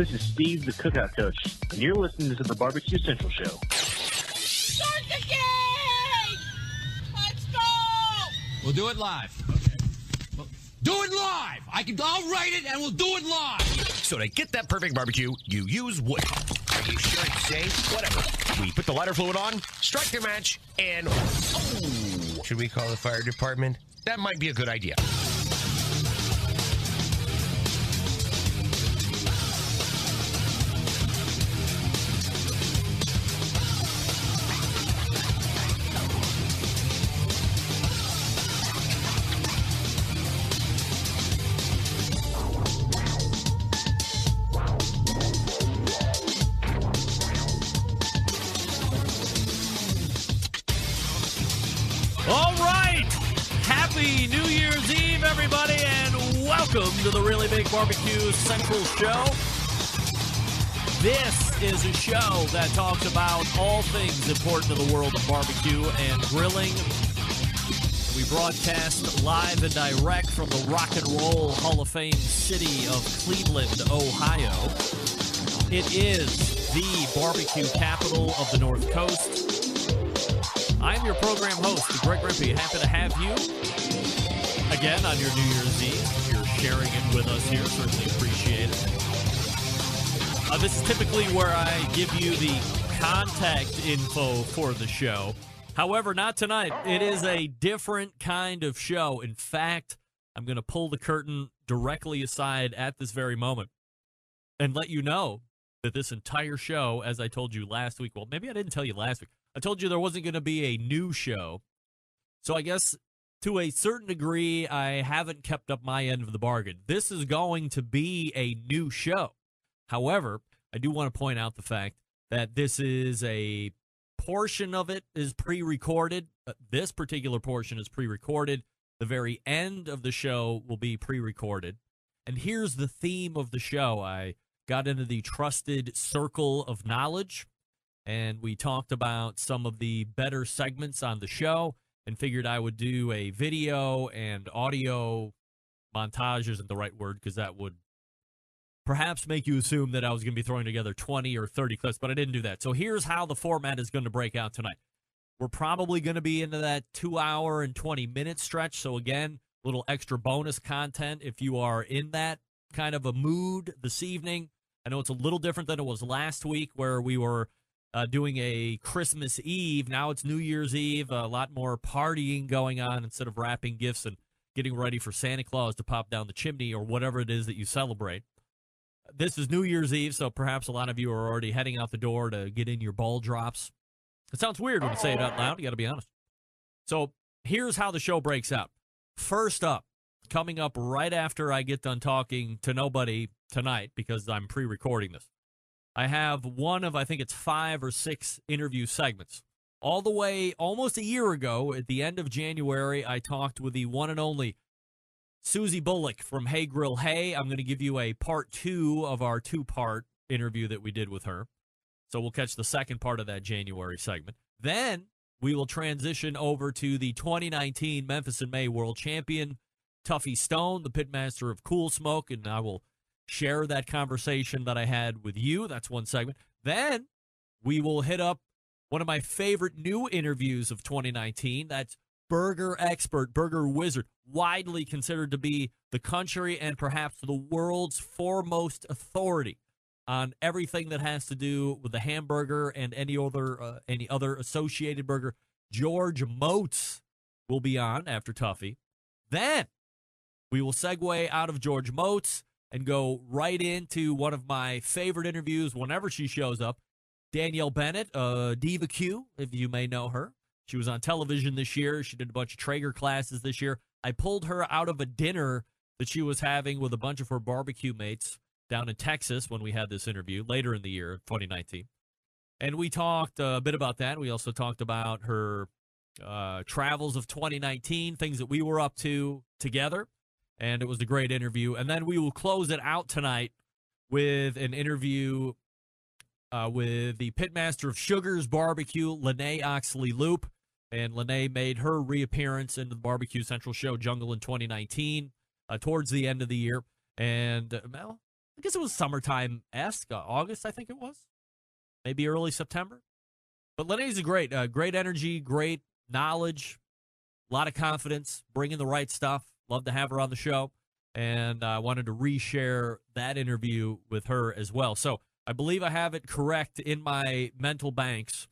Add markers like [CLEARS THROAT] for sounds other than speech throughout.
This is Steve, the cookout coach, and you're listening to the Barbecue Central Show. Start the game! Let's go! We'll do it live. Well, Do it live. I can. I'll write it, and we'll do it live. So to get that perfect barbecue, you use wood. Are you sure it's safe? Whatever. We put the lighter fluid on, strike the match, and oh, should we call the fire department? That might be a good idea. Show. This is a show that talks about all things important to the world of barbecue and grilling. We broadcast live and direct from the Rock and Roll Hall of Fame city of Cleveland, Ohio. It is the barbecue capital of the North Coast. I'm your program host, Greg Rippey. Happy to have you again on your New Year's Eve. Sharing it with us here. Certainly appreciate it. Uh, this is typically where I give you the contact info for the show. However, not tonight. It is a different kind of show. In fact, I'm going to pull the curtain directly aside at this very moment and let you know that this entire show, as I told you last week, well, maybe I didn't tell you last week. I told you there wasn't going to be a new show. So I guess to a certain degree, I haven't kept up my end of the bargain. This is going to be a new show. However, I do want to point out the fact that this is a portion of it is pre recorded. Uh, this particular portion is pre recorded. The very end of the show will be pre recorded. And here's the theme of the show. I got into the trusted circle of knowledge and we talked about some of the better segments on the show and figured I would do a video and audio montage isn't the right word because that would perhaps make you assume that I was going to be throwing together 20 or 30 clips, but I didn't do that. So here's how the format is going to break out tonight. We're probably going to be into that two hour and 20 minute stretch. So again, a little extra bonus content if you are in that kind of a mood this evening. I know it's a little different than it was last week where we were uh, doing a Christmas Eve. Now it's New Year's Eve. A lot more partying going on instead of wrapping gifts and getting ready for Santa Claus to pop down the chimney or whatever it is that you celebrate. This is New Year's Eve, so perhaps a lot of you are already heading out the door to get in your ball drops. It sounds weird when you say it out loud. You got to be honest. So here's how the show breaks out. First up, coming up right after I get done talking to nobody tonight because I'm pre recording this. I have one of, I think it's five or six interview segments. All the way almost a year ago, at the end of January, I talked with the one and only Susie Bulloch from Hey Grill Hey. I'm going to give you a part two of our two part interview that we did with her. So we'll catch the second part of that January segment. Then we will transition over to the 2019 Memphis in May World Champion, Tuffy Stone, the pitmaster of Cool Smoke, and I will share that conversation that I had with you. That's one segment. Then we will hit up one of my favorite new interviews of 2019. That's burger expert, burger wizard, widely considered to be the country and perhaps the world's foremost authority on everything that has to do with the hamburger and any other uh, any other associated burger. George Motz will be on after Tuffy. Then we will segue out of George Motz and go right into one of my favorite interviews whenever she shows up. Danielle Bennett, uh, Diva Q, if you may know her. She was on television this year. She did a bunch of Traeger classes this year. I pulled her out of a dinner that she was having with a bunch of her barbecue mates down in Texas when we had this interview later in the year, 2019. And we talked a bit about that. We also talked about her uh, travels of 2019, things that we were up to together. And it was a great interview. And then we will close it out tonight with an interview uh, with the pitmaster of Sugar's Barbecue, Lene Oxley Loop. And Lene made her reappearance in the Barbecue Central show, Jungle, in 2019, uh, towards the end of the year. And, uh, well, I guess it was summertime esque, uh, August, I think it was, maybe early September. But Lene's a great, uh, great energy, great knowledge, a lot of confidence, bringing the right stuff. Love to have her on the show. And I wanted to reshare that interview with her as well. So I believe I have it correct in my mental banks.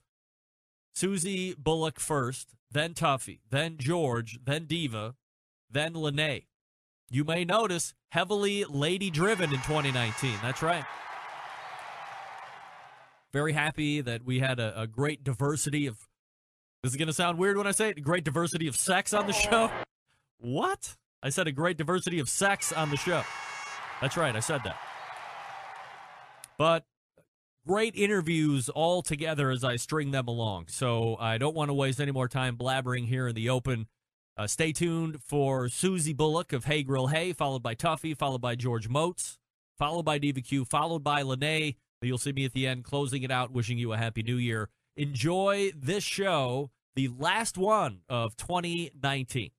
Susie Bulloch first, then Tuffy, then George, then Diva, then Lene. You may notice heavily lady driven in 2019. That's right. Very happy that we had a, a great diversity of. This is going to sound weird when I say it. Great diversity of sex on the show. What? I said a great diversity of sex on the show. That's right. I said that. But great interviews all together as I string them along. So I don't want to waste any more time blabbering here in the open. Uh, stay tuned for Susie Bulloch of Hey Grill Hey, followed by Tuffy, followed by George Motz, followed by Diva Q, followed by Lene. You'll see me at the end closing it out, wishing you a happy new year. Enjoy this show, the last one of 2019.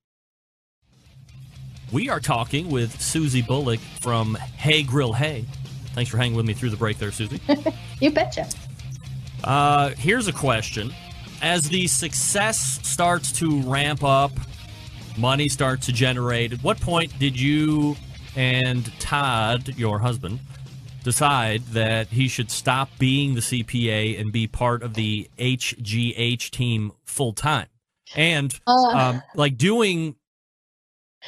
We are talking with Susie Bulloch from Hey Grill Hey. Thanks for hanging with me through the break there, Susie. [LAUGHS] You betcha. Uh, here's a question. As the success starts to ramp up, money starts to generate, at what point did you and Todd, your husband, decide that he should stop being the CPA and be part of the HGH team full time? And Uh. um, like doing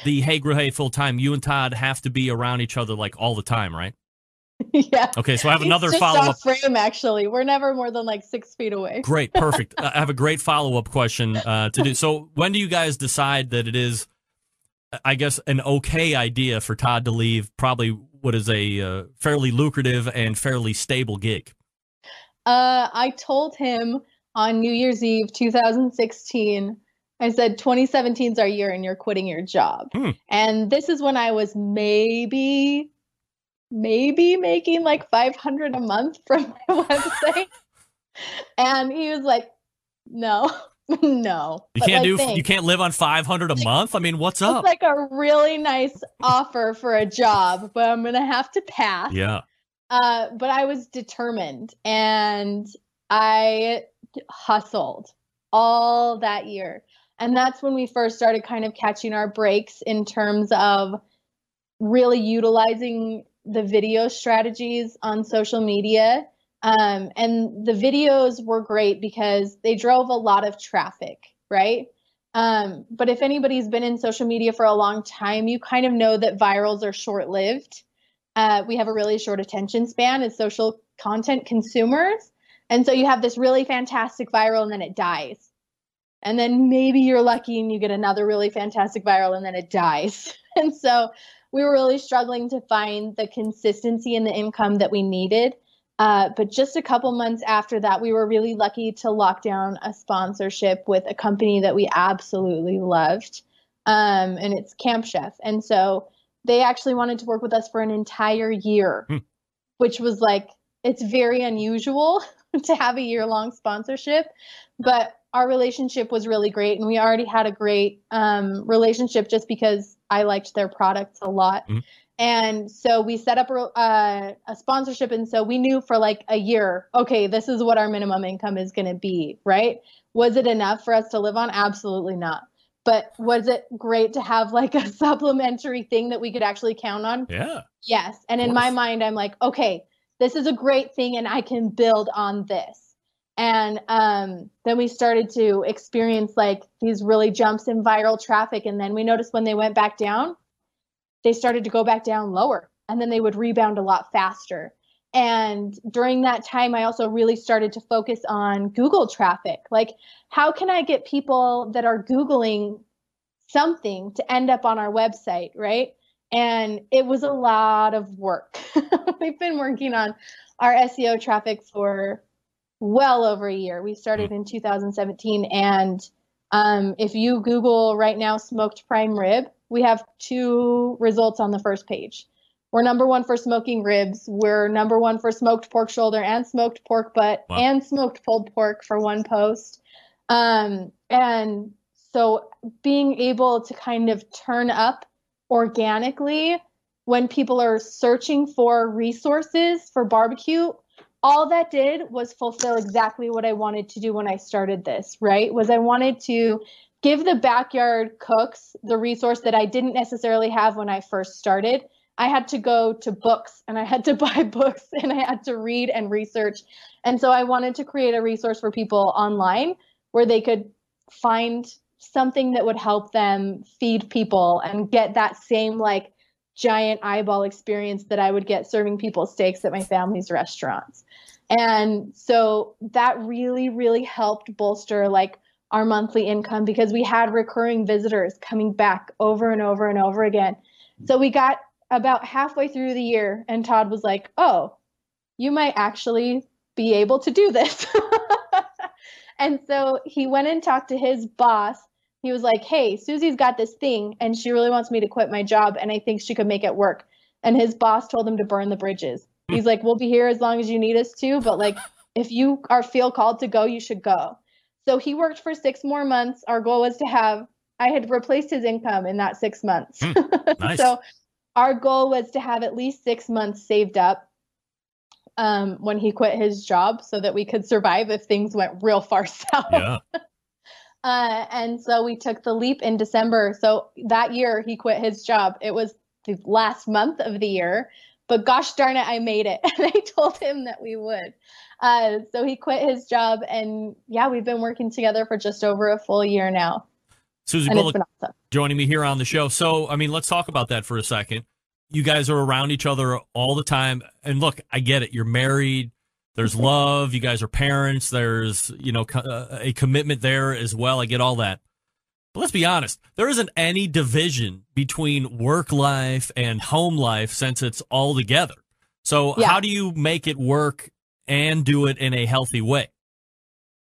the Hey Grill Hey full time, you and Todd have to be around each other like all the time, right? [LAUGHS] yeah. Okay, so I have another follow up. frame. Actually, we're never more than like six feet away. Great, perfect. [LAUGHS] I have a great follow up question uh, to do. So, when do you guys decide that it is, I guess, an okay idea for Todd to leave? Probably what is a uh, fairly lucrative and fairly stable gig. Uh, I told him on New Year's Eve 2016, I said 2017 is our year and you're quitting your job. Hmm. And this is when I was maybe, maybe making like 500 a month from my [LAUGHS] website. and he was like, no, [LAUGHS] no. You can't like, do. thanks. You can't live on five hundred a month. I mean, what's It's up? like a really nice offer for a job, but I'm going to have to pass. Yeah. Uh, but I was determined and I hustled all that year. And that's when we first started kind of catching our breaks in terms of really utilizing the video strategies on social media. Um, and the videos were great because they drove a lot of traffic, right? Um, but if anybody's been in social media for a long time, you kind of know that virals are short lived uh, we have a really short attention span as social content consumers. And so you have this really fantastic viral and then it dies. And then maybe you're lucky and you get another really fantastic viral and then it dies. [LAUGHS] And so we were really struggling to find the consistency in the income that we needed. Uh, but just a couple months after that, we were really lucky to lock down a sponsorship with a company that we absolutely loved. Um, and it's Camp Chef. And so they actually wanted to work with us for an entire year, Hmm. which was like, it's very unusual [LAUGHS] to have a year long sponsorship. But our relationship was really great. And we already had a great um, relationship just because I liked their products a lot. Mhm. And so we set up a, uh, a sponsorship. And so we knew for like a year, okay, this is what our minimum income is going to be, right? Was it enough for us to live on? Absolutely not. But was it great to have like [LAUGHS] a supplementary thing that we could actually count on? Yeah. Yes. And in my mind, I'm like, okay, this is a great thing and I can build on this. And um, then we started to experience like these really jumps in viral traffic. And then we noticed when they went back down, they started to go back down lower and then they would rebound a lot faster. And during that time, I also really started to focus on Google traffic. Like, how can I get people that are Googling something to end up on our website, right? And it was a lot of work. [LAUGHS] We've been working on our SEO traffic for well over a year. We started in 2017. And um, if you Google right now smoked prime rib, we have two results on the first page. We're number one for smoking ribs. We're number one for smoked pork shoulder and smoked pork butt Wow. and smoked pulled pork for one post. Um, and so being able to kind of turn up organically when people are searching for resources for barbecue, all that did was fulfill exactly what I wanted to do when I started this, right? Was I wanted to give the backyard cooks the resource that I didn't necessarily have when I first started. I had to go to books and I had to [LAUGHS] buy books and I had to read and research. And so I wanted to create a resource for people online where they could find something that would help them feed people and get that same like giant eyeball experience that I would get serving people steaks at my family's restaurants. And so that really, really helped bolster like our monthly income because we had recurring visitors coming back over and over and over again. So we got about halfway through the year, and Todd was like, Oh, you might actually be able to do this. [LAUGHS] and so he went and talked to his boss. He was like, Hey, Susie's got this thing, and she really wants me to quit my job, and I think she could make it work. And his boss told him to burn the bridges. He's like, We'll be here as long as you need us to, but like, [LAUGHS] if you are feel called to go, you should go. So he worked for six more months. Our goal was to have, I had replaced his income in that six months. Mm, [LAUGHS] nice. so our goal was to have at least six months saved up um, when he quit his job so that we could survive if things went real far [LAUGHS] south. yeah. Uh, and so we took the leap in December. So that year he quit his job. It was the last month of the year, but gosh darn it, I made it. [LAUGHS] And I told him that we would. Uh, so he quit his job, and yeah, we've been working together for just over a full year now. Susie Bulloch awesome. joining me here on the show. So, I mean, let's talk about that for a second. You guys are around each other all the time. And look, I get it. You're married. There's love. You guys are parents. There's, you know, uh, a commitment there as well. I get all that. But let's be honest. There isn't any division between work life and home life since it's all together. So, Yeah. how do you make it work and do it in a healthy way?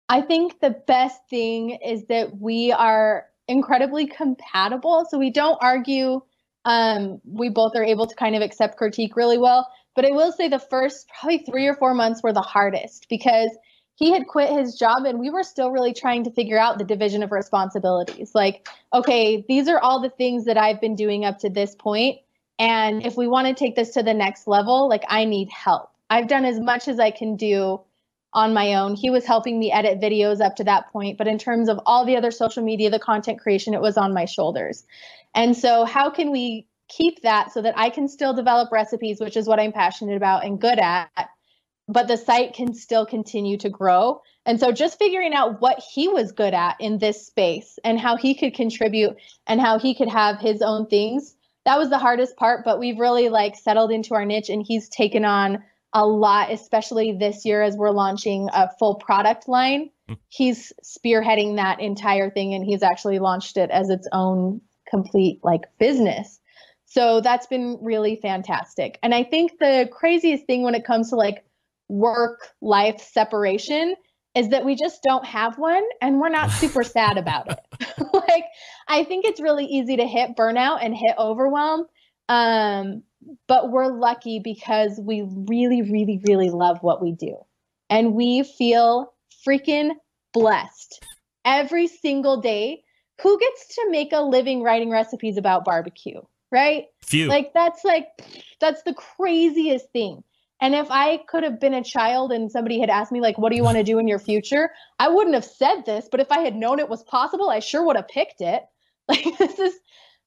I think the best thing is that we are incredibly compatible. So we don't argue. Um, we both are able to kind of accept critique really well. But I will say the first probably three or four months were the hardest because he had quit his job and we were still really trying to figure out the division of responsibilities. Like, okay, these are all the things that I've been doing up to this point, And if we want to take this to the next level, like I need help. I've done as much as I can do on my own. He was helping me edit videos up to that point, but in terms of all the other social media, the content creation, it was on my shoulders. And so, how can we keep that so that I can still develop recipes, which is what I'm passionate about and good at, but the site can still continue to grow? And so, just figuring out what he was good at in this space and how he could contribute and how he could have his own things. That was the hardest part, but we've really like settled into our niche and he's taken on a lot, especially this year as we're launching a full product line. Hmm. He's spearheading that entire thing and he's actually launched it as its own complete like business. So that's been really fantastic. And I think the craziest thing when it comes to like work life separation is that we just don't have one and we're not super [LAUGHS] sad about it. [LAUGHS] like I think it's really easy to hit burnout and hit overwhelm. Um, but we're lucky because we really, really, really love what we do. And we feel freaking blessed every single day. Who gets to make a living writing recipes about barbecue, right? Few. Like that's like that's the craziest thing. And if I could have been a child and somebody had asked me like what do you want to do in your future, I wouldn't have said this, but if I had known it was possible, I sure would have picked it. [LAUGHS] Like this is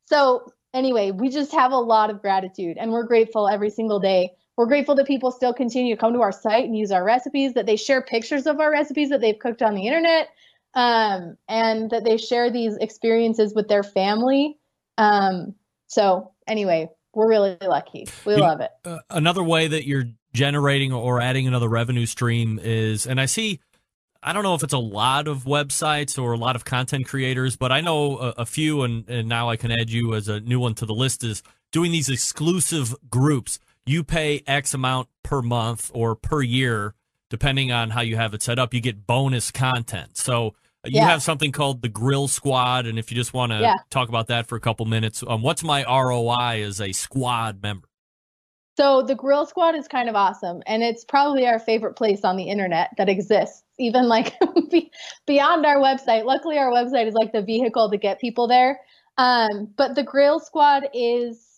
so anyway, we just have a lot of gratitude and we're grateful every single day. We're grateful that people still continue to come to our site and use our recipes, that they share pictures of our recipes that they've cooked on the internet, um, and that they share these experiences with their family. Um, so anyway, we're really lucky. We love it. uh, another way that you're generating or adding another revenue stream is, and I see, I don't know if it's a lot of websites or a lot of content creators, but I know a, a few, and, and now I can add you as a new one to the list, is doing these exclusive groups. You pay X amount per month or per year, depending on how you have it set up. You get bonus content. So you Yeah. have something called the Grill Squad, and if you just want to Yeah. talk about that for a couple minutes, um, what's my ROI as a squad member? So the Grill Squad is kind of awesome, and it's probably our favorite place on the internet that exists. Even like [LAUGHS] beyond our website. Luckily, our website is like the vehicle to get people there. Um, but the Grill Squad is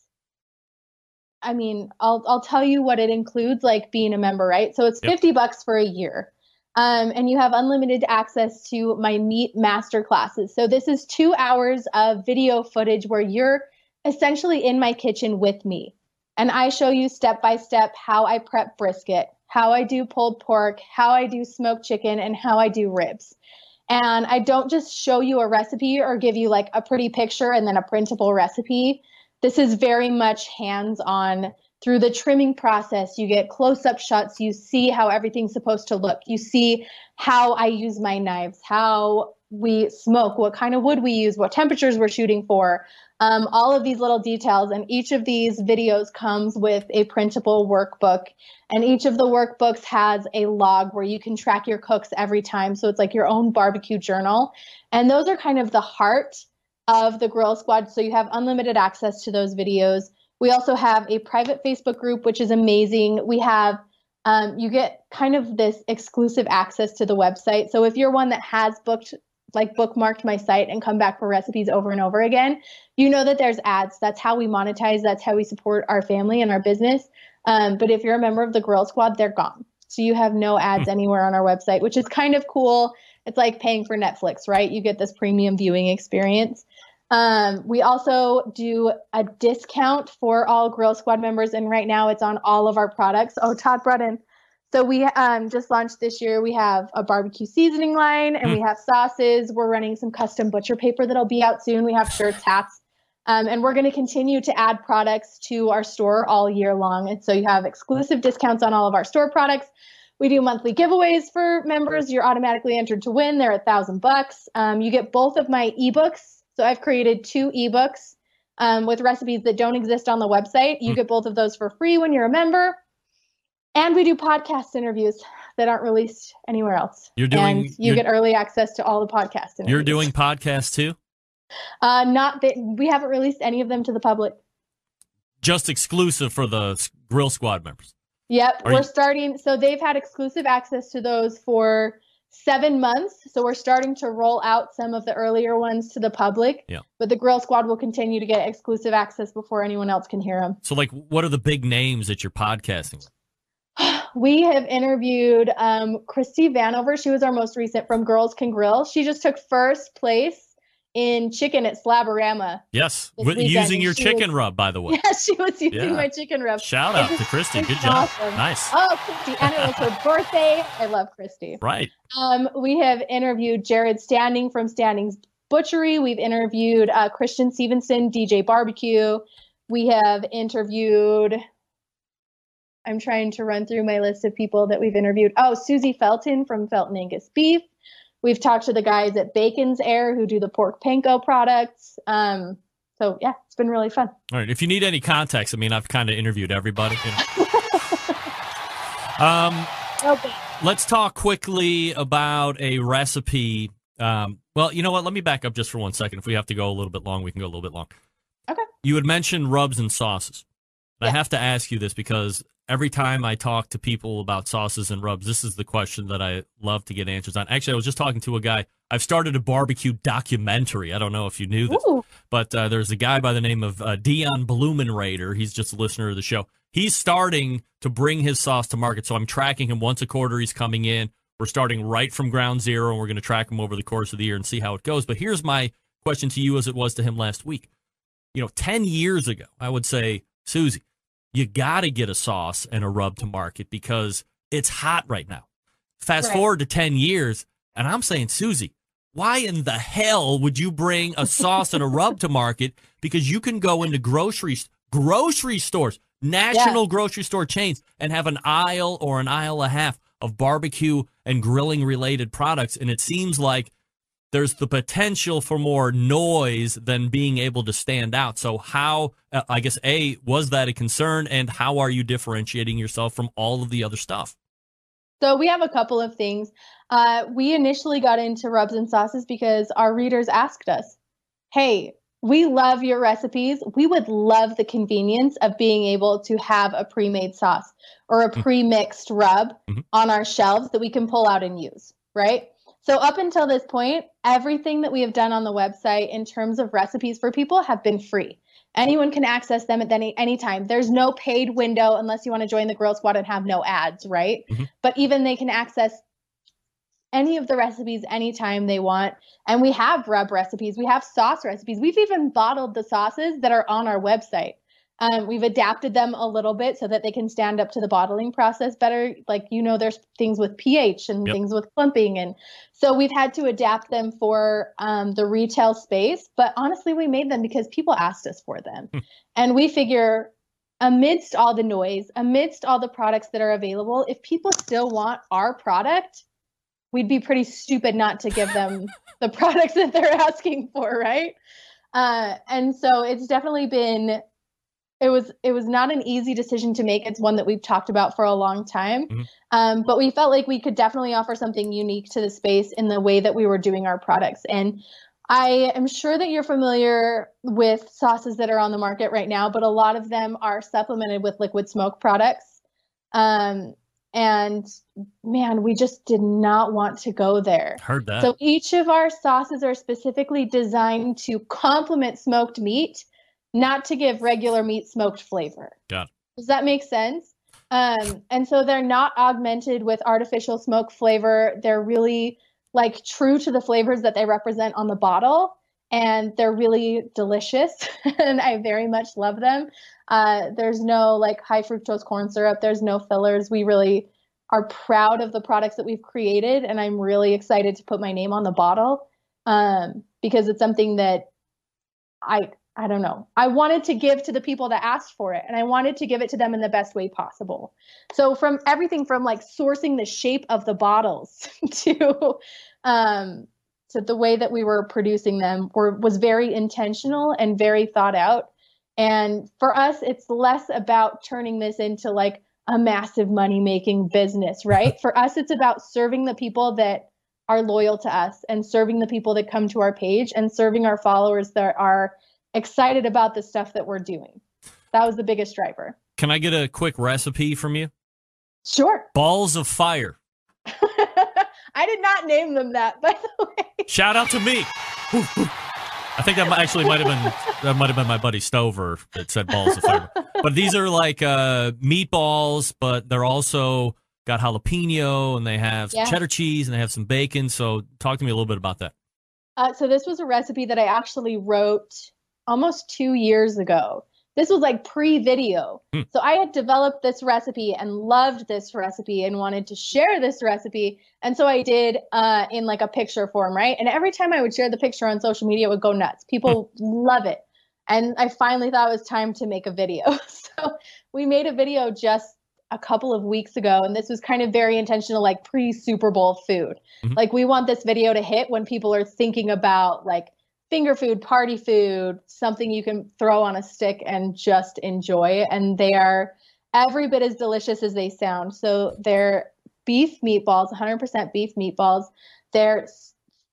I mean, I'll I'll tell you what it includes, like being a member, right? So it's Yep. fifty bucks for a year, um, and you have unlimited access to my meat master classes. So this is two hours of video footage where you're essentially in my kitchen with me, and I show you step by step how I prep brisket, how I do pulled pork, how I do smoked chicken, and how I do ribs. And I don't just show you a recipe or give you like a pretty picture and then a printable recipe. This is very much hands on through the trimming process. You get close up shots. You see how everything's supposed to look. You see how I use my knives, how we smoke, what kind of wood we use, what temperatures we're shooting for. Um, all of these little details. And each of these videos comes with a printable workbook. And each of the workbooks has a log where you can track your cooks every time. So it's like your own barbecue journal. And those are kind of the heart of the Grill Squad. So you have unlimited access to those videos. We also have a private Facebook group, which is amazing. We have, um, you get kind of this exclusive access to the website. So if you're one that has booked, like bookmarked my site and come back for recipes over and over again, you know that there's ads. That's how we monetize. That's how we support our family and our business. Um, but if you're a member of the Grill Squad, they're gone. So you have no ads anywhere on our website, which is kind of cool. It's like paying for Netflix, right? You get this premium viewing experience. Um, we also do a discount for all Grill Squad members, and right now it's on all of our products. Oh, Todd brought in. So we um, just launched this year. We have a barbecue seasoning line, and we have sauces. We're running some custom butcher paper that'll be out soon. We have shirts, hats, um, and we're going to continue to add products to our store all year long. And so you have exclusive discounts on all of our store products. We do monthly giveaways for members. You're automatically entered to win. They're a thousand bucks. Um, you get both of my ebooks. So I've created two ebooks um, with recipes that don't exist on the website. You get both of those for free when you're a member. And we do podcast interviews that aren't released anywhere else. You're doing- and you get early access to all the podcast interviews. You're doing podcasts too? uh, not that we haven't released any of them to the public. Just exclusive for the Grill Squad members. Yep, Are we're you- starting. So they've had exclusive access to those for seven months. So we're starting to roll out some of the earlier ones to the public. Yeah. But the Grill Squad will continue to get exclusive access before anyone else can hear them. So, like, what are the big names that you're podcasting with? [SIGHS] We have interviewed um, Christy Vanover. She was our most recent from Girls Can Grill. She just took first place in chicken at Slaborama. Yes, using your chicken was- rub, by the way. Yeah, [LAUGHS] she was using Yeah. my chicken rub. Shout out to Christy. Good job. awesome. Nice. Oh, Christy. And it was her [LAUGHS] birthday. I love Christy. Right. Um, we have interviewed Jared Standing from Standing's Butchery. We've interviewed uh, Christian Stevenson, DJ Barbecue. We have interviewed. I'm trying to run through my list of people that we've interviewed. Oh, Susie Felton from Felton Angus Beef. We've talked to the guys at Bacon's Heir who do the pork panko products. Um, so yeah, it's been really fun. All right. If you need any context, I mean, I've kind of interviewed everybody. You know. [LAUGHS] um, Okay. let's talk quickly about a recipe. Um, well, you know what? Let me back up just for one second. If we have to go a little bit long, we can go a little bit long. Okay. You had mentioned rubs and sauces. I have to ask you this because every time I talk to people about sauces and rubs, this is the question that I love to get answers on. Actually, I was just talking to a guy. I've started a barbecue documentary. I don't know if you knew this, Ooh. but uh, there's a guy by the name of uh, Dion Blumenrader. He's just a listener of the show. He's starting to bring his sauce to market. So I'm tracking him once a quarter. He's coming in. We're starting right from ground zero, and we're going to track him over the course of the year and see how it goes. But here's my question to you, as it was to him last week. You know, 10 years ago, I would say, Susie, you got to get a sauce and a rub to market because it's hot right now. Fast Right. forward to 10 years, and I'm saying, Susie, why in the hell would you bring a sauce and a rub to market? Because you can go into grocery grocery stores, national grocery store chains, and have an aisle or an aisle and a half of barbecue and grilling related products. And it seems like there's the potential for more noise than being able to stand out. So, how, uh, I guess, A, was that a concern? And how are you differentiating yourself from all of the other stuff? So we have a couple of things. Uh, we initially got into rubs and sauces because our readers asked us, "Hey, we love your recipes. We would love the convenience of being able to have a pre-made sauce or a pre-mixed rub Mhm. on our shelves that we can pull out and use." Right. So up until this point, everything that we have done on the website in terms of recipes for people have been free. Anyone can access them at any any time. There's no paid window unless you want to join the Grill Squad and have no ads, right? Mhm. But even they can access any of the recipes anytime they want. And we have rub recipes, we have sauce recipes. We've even bottled the sauces that are on our website. Um, we've adapted them a little bit so that they can stand up to the bottling process better. Like, you know, there's things with pH and Yep. things with clumping. And so we've had to adapt them for um, the retail space. But honestly, we made them because people asked us for them. and we figure amidst all the noise, amidst all the products that are available, if people still want our product, we'd be pretty stupid not to give them [LAUGHS] the products that they're asking for, right? Uh, and so it's definitely been it was it was not an easy decision to make. It's one that we've talked about for a long time, Mhm. um, but we felt like we could definitely offer something unique to the space in the way that we were doing our products. And I am sure that you're familiar with sauces that are on the market right now, but a lot of them are supplemented with liquid smoke products. Um, and man, we just did not want to go there. Heard that. So each of our sauces are specifically designed to complement smoked meat, not to give regular meat smoked flavor. Got it. Does that make sense? Um, and so they're not augmented with artificial smoke flavor. They're really like true to the flavors that they represent on the bottle. And they're really delicious. [LAUGHS] and I very much love them. Uh, there's no like high fructose corn syrup, there's no fillers. We really are proud of the products that we've created. And I'm really excited to put my name on the bottle um, because it's something that I I don't know. I wanted to give to the people that asked for it and I wanted to give it to them in the best way possible. So from everything from like sourcing the shape of the bottles [LAUGHS] to um to the way that we were producing them were was very intentional and very thought out. And for us it's less about turning this into like a massive money making business, [LAUGHS] right? for us it's about serving the people that are loyal to us and serving the people that come to our page and serving our followers that are excited about the stuff that we're doing. That was the biggest driver. Can I get a quick recipe from you? Sure. Balls of fire. [LAUGHS] I did not name them that, by the way. Shout out to me. I think that actually might have been that might have been my buddy Stover that said balls of fire. But these are like uh, meatballs, but they're also got jalapeno and they have some Yeah. cheddar cheese and they have some bacon. So talk to me a little bit about that. Uh, so this was a recipe that I actually wrote almost two years ago. This was like pre-video. Hmm. So I had developed this recipe and loved this recipe and wanted to share this recipe. And so I did uh, in like a picture form, right? And every time I would share the picture on social media, it would go nuts. People love it. And I finally thought it was time to make a video. [LAUGHS] So we made a video just a couple of weeks ago, and this was kind of very intentional, like pre Super Bowl food. Mhm. Like we want this video to hit when people are thinking about like finger food, party food, something you can throw on a stick and just enjoy. And they are every bit as delicious as they sound. So they're beef meatballs, 100% beef meatballs. They're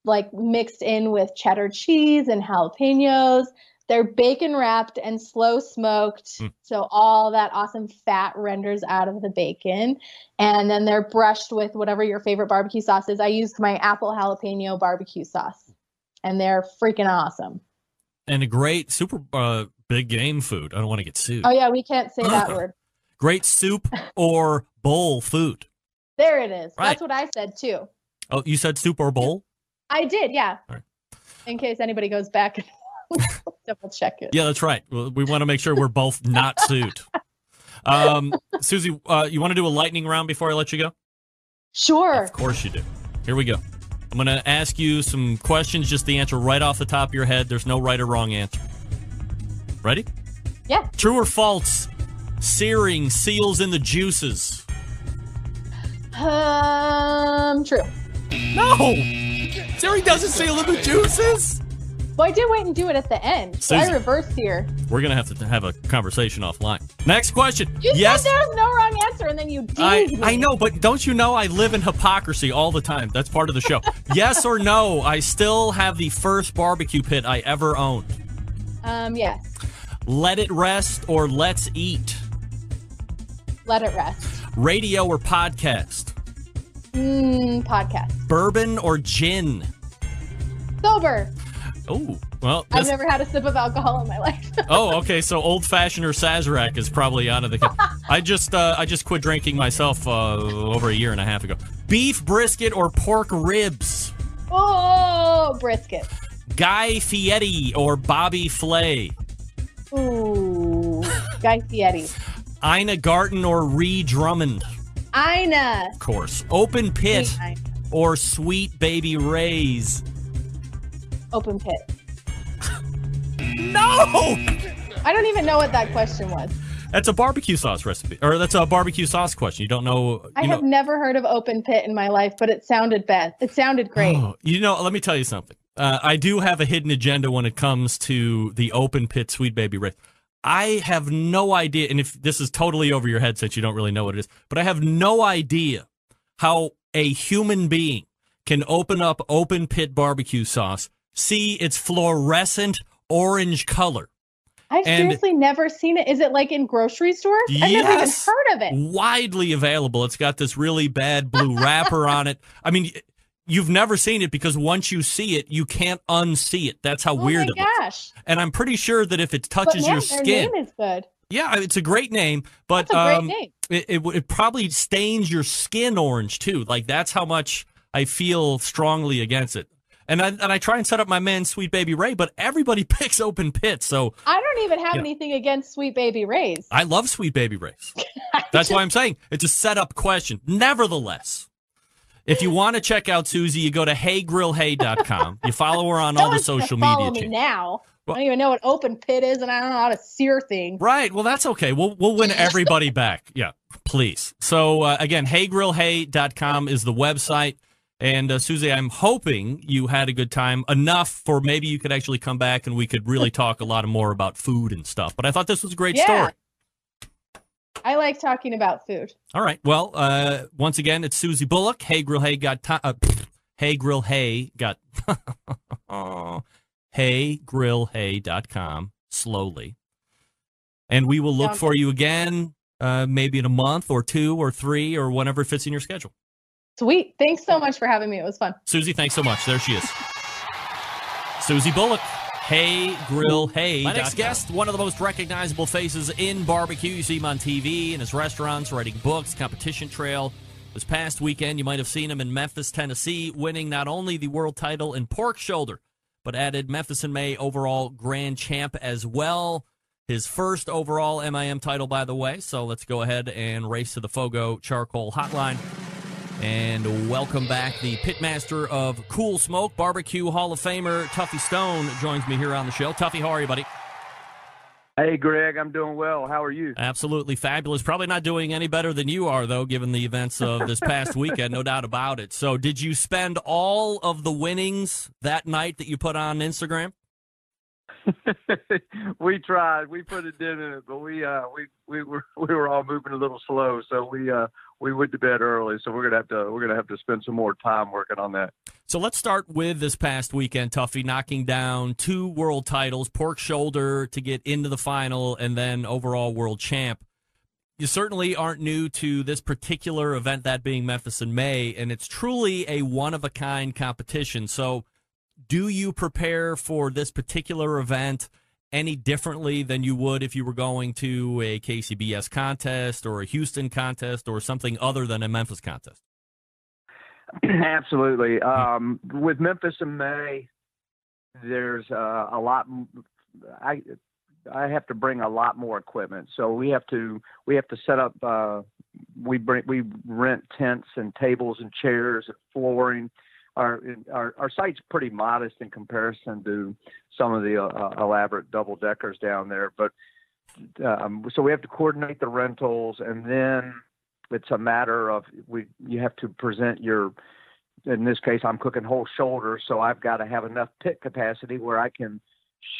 like mixed in with cheddar cheese and jalapenos. They're bacon wrapped and slow smoked. Mm. So all that awesome fat renders out of the bacon. And then they're brushed with whatever your favorite barbecue sauce is. I used my apple jalapeno barbecue sauce, and they're freaking awesome. And a great super uh, big game food. I don't want to get sued. Oh, yeah, we can't say that [LAUGHS] word. Great soup or bowl food. There it is. Right. That's what I said too. Oh, you said soup or bowl? I did, yeah. All right. In case anybody goes back and [LAUGHS] double check it. Yeah, that's right. Well, We want to make sure we're both not sued. Um, Susie, uh, you want to do a lightning round before I let you go? Sure. Of course you do. Here we go. I'm going to ask you some questions, just the answer right off the top of your head. There's no right or wrong answer. Ready? Yeah. True or false? Searing seals in the juices. Um, true. No! Searing doesn't seal in the juices? Well, I did wait and do it at the end. So I reversed here. We're going to have to have a conversation offline. Next question. You yes. said there was no wrong answer, and then you I, me. I know, but don't you know I live in hypocrisy all the time? That's part of the show. [LAUGHS] yes or no, I still have the first barbecue pit I ever owned. Um, yes. Let it rest or let's eat. Let it rest. Radio or podcast. Mm, podcast. Bourbon or gin? Sober. Oh, well. I've never had a sip of alcohol in my life. [LAUGHS] oh, okay. So old fashioned or Sazerac is probably out of the. I just uh, I just quit drinking myself uh, over a year and a half ago. Beef brisket or pork ribs? oh, brisket. Guy Fieri or Bobby Flay? Ooh, Guy Fieri. [LAUGHS] Ina Garten or Ree Drummond? Ina. Of course. Open pit Sweet or Sweet Baby Ray's? Open pit. No! I don't even know what that question was. That's a barbecue sauce recipe, or that's a barbecue sauce question. You don't know. I have know, never heard of open pit in my life, but it sounded bad. It sounded great. Oh, you know, let me tell you something. Uh, I do have a hidden agenda when it comes to the open pit sweet baby Ray's. I have no idea, and if this is totally over your head since you don't really know what it is, but I have no idea how a human being can open up open pit barbecue sauce, see its fluorescent orange color, I've and- seriously never seen it. Is it like in grocery stores? I've never even heard of it. widely available. It's got this really bad blue wrapper on it. I mean, you've never seen it because once you see it, you can't unsee it. That's how Oh weird my it gosh. And I'm pretty sure that if it touches man, your skin, name is good. yeah, it's a great name, but That's a great um, name. It, it it probably stains your skin orange too. Like that's how much I feel strongly against it. And I and I try and set up my man, Sweet Baby Ray, but everybody [LAUGHS] picks open pit. So I don't even have Yeah. anything against Sweet Baby Ray's. I love Sweet Baby Rays. [LAUGHS] That's why I'm saying it's a setup question. Nevertheless, if you want to check out Susie, you go to heygrillhey.com. [LAUGHS] You follow her on all the social follow media me channels. now. Well- I don't even know what open pit is, and I don't know how to sear things. Right. Well, that's okay. We'll we'll win everybody back. Yeah, please. So uh, again, heygrillhey.com is the website. And uh, Susie, I'm hoping you had a good time enough for maybe you could actually come back and we could really [LAUGHS] talk a lot more about food and stuff. But I thought this was a great Yeah. story. I like talking about food. All right. Well, uh, once again, it's Susie Bulloch. Hey Grill Hey got ti uh, pfft. Hey Grill Hey got [LAUGHS] heygrillhey.com slowly. And we will look Sounds for you again uh, maybe in a month or two or three or whenever it fits in your schedule. Sweet. Thanks so much for having me. It was fun. Susie, thanks so much. There she is. Susie Bulloch. Hey Grill Hey. My next guest, one of the most recognizable faces in barbecue. You see him on TV, in his restaurants, writing books, competition trail. This past weekend, you might have seen him in Memphis, Tennessee, winning not only the world title in pork shoulder, but added Memphis in May overall grand champ as well. His first overall MIM title, by the way. So let's go ahead and race to the Fogo Charcoal Hotline. And welcome back. The pitmaster of Cool Smoke, Barbecue Hall of Famer Tuffy Stone joins me here on the show. Tuffy, how are you, buddy? Hey, Greg, I'm doing well. How are you? Absolutely fabulous. Probably not doing any better than you are, though, given the events of this past weekend, no doubt about it. So, did you spend all of the winnings that night that you put on Instagram? [LAUGHS] we tried. We put a dent in it, but we uh we we were [LAUGHS] we were all moving a little slow, so we uh we went to bed early. So we're gonna have to we're gonna have to spend some more time working on that. So let's start with this past weekend, Tuffy, knocking down two world titles, pork shoulder to get into the final, and then overall world champ. You certainly aren't new to this particular event, that being Memphis in May, and it's truly a one of a kind competition. So, do you prepare for this particular event any differently than you would if you were going to a KCBS contest or a Houston contest or something other than a Memphis contest? [CLEARS THROAT] Absolutely. Um, with Memphis in May, there's uh, a lot. I I have to bring a lot more equipment, so we have to we have to set up. Uh, we bring we rent tents and tables and chairs and flooring. Our our our site's pretty modest in comparison to some of the uh, elaborate double deckers down there, but um, so we have to coordinate the rentals, and then it's a matter of we you have to present your in this case I'm cooking whole shoulder, so I've got to have enough pit capacity where I can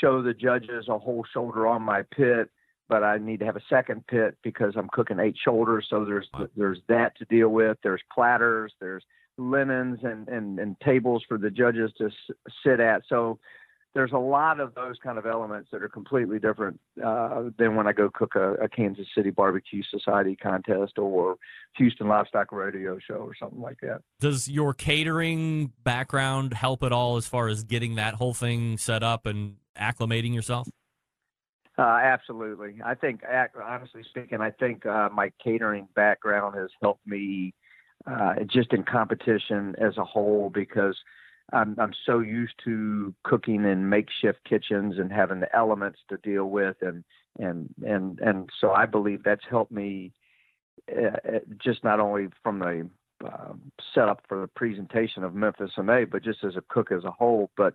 show the judges a whole shoulder on my pit, but I need to have a second pit because I'm cooking eight shoulders, so there's there's that to deal with. There's platters, there's linens and and, and tables for the judges to s- sit at. So there's a lot of those kind of elements that are completely different uh, than when I go cook a, a Kansas City Barbecue Society contest or Houston Livestock Rodeo show or something like that. Does your catering background help at all as far as getting that whole thing set up and acclimating yourself? Uh, absolutely. I think, honestly speaking, I think uh, my catering background has helped me uh, just in competition as a whole because I'm, I'm so used to cooking in makeshift kitchens and having the elements to deal with, and and and and so I believe that's helped me uh, just not only from the uh, setup for the presentation of Memphis MA, but just as a cook as a whole, but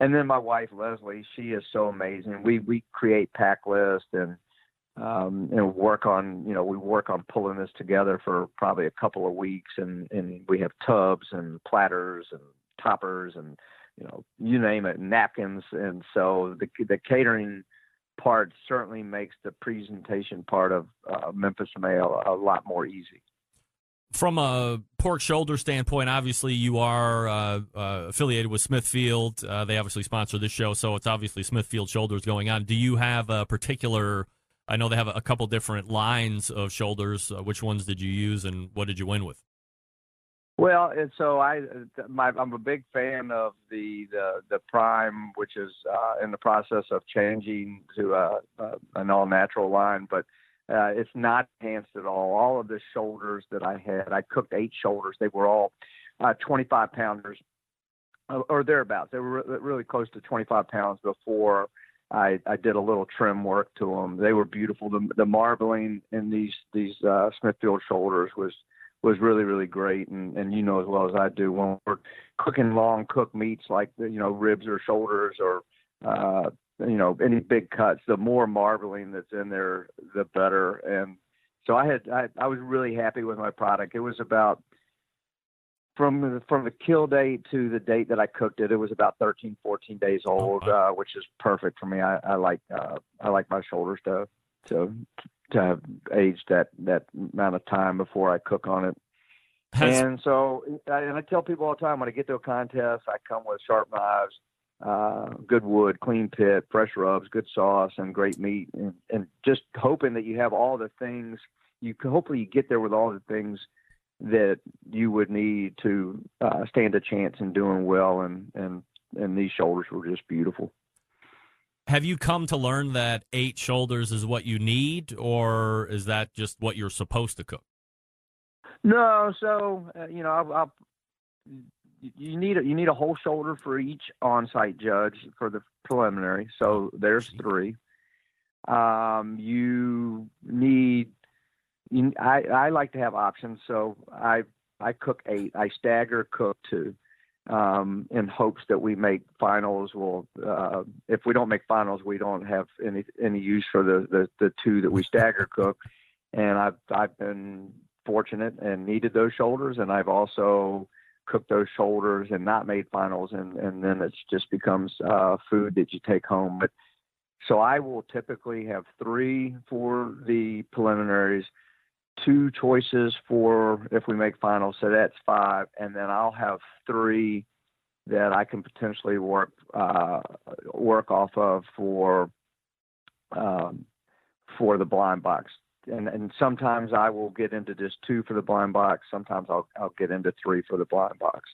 and then my wife Leslie, she is so amazing. We we create pack lists and um, and work on you know we work on pulling this together for probably a couple of weeks, and and we have tubs and platters and toppers and you know you name it napkins, and so the the catering part certainly makes the presentation part of uh, Memphis Mail a lot more easy from a pork shoulder standpoint, obviously you are uh, uh, affiliated with Smithfield. Uh, they obviously sponsor this show, so it's obviously Smithfield shoulders going on. Do you have a particular? I know they have a couple different lines of shoulders. Uh, which ones did you use, and what did you win with? Well, and so I, my, I'm a big fan of the the, the Prime, which is uh, in the process of changing to a, a an all natural line, but uh, it's not enhanced at all. All of the shoulders that I had, I cooked eight shoulders. They were all uh, 25 pounders uh, or thereabouts. They were re- really close to 25 pounds before I, I did a little trim work to them. They were beautiful. The, the marbling in these these uh, Smithfield shoulders was was really really great. And and you know as well as I do when we're cooking long cooked meats like you know ribs or shoulders or uh, you know any big cuts the more marbling that's in there the better and so i had i, I was really happy with my product it was about from the, from the kill date to the date that i cooked it it was about 13 14 days old uh, which is perfect for me i, I like uh, i like my shoulders to to to have aged that that amount of time before i cook on it Has... and so and i tell people all the time when i get to a contest i come with sharp knives uh, good wood, clean pit, fresh rubs, good sauce, and great meat, and, and just hoping that you have all the things. You hopefully you get there with all the things that you would need to uh, stand a chance in doing well, and and and these shoulders were just beautiful. Have you come to learn that eight shoulders is what you need, or is that just what you're supposed to cook? No, so uh, you know, I'll you need a, you need a whole shoulder for each on-site judge for the preliminary. So there's three. Um, you need. You, I I like to have options, so I I cook eight. I stagger cook two, um, in hopes that we make finals. Well, uh, if we don't make finals, we don't have any any use for the the, the two that we stagger cook. And I've I've been fortunate and needed those shoulders, and I've also cooked those shoulders and not made finals, and and then it just becomes uh, food that you take home. But so I will typically have three for the preliminaries, two choices for if we make finals, so that's five, and then I'll have three that I can potentially work uh, work off of for um, for the blind box and and sometimes I will get into just two for the blind box. Sometimes I'll I'll get into three for the blind box.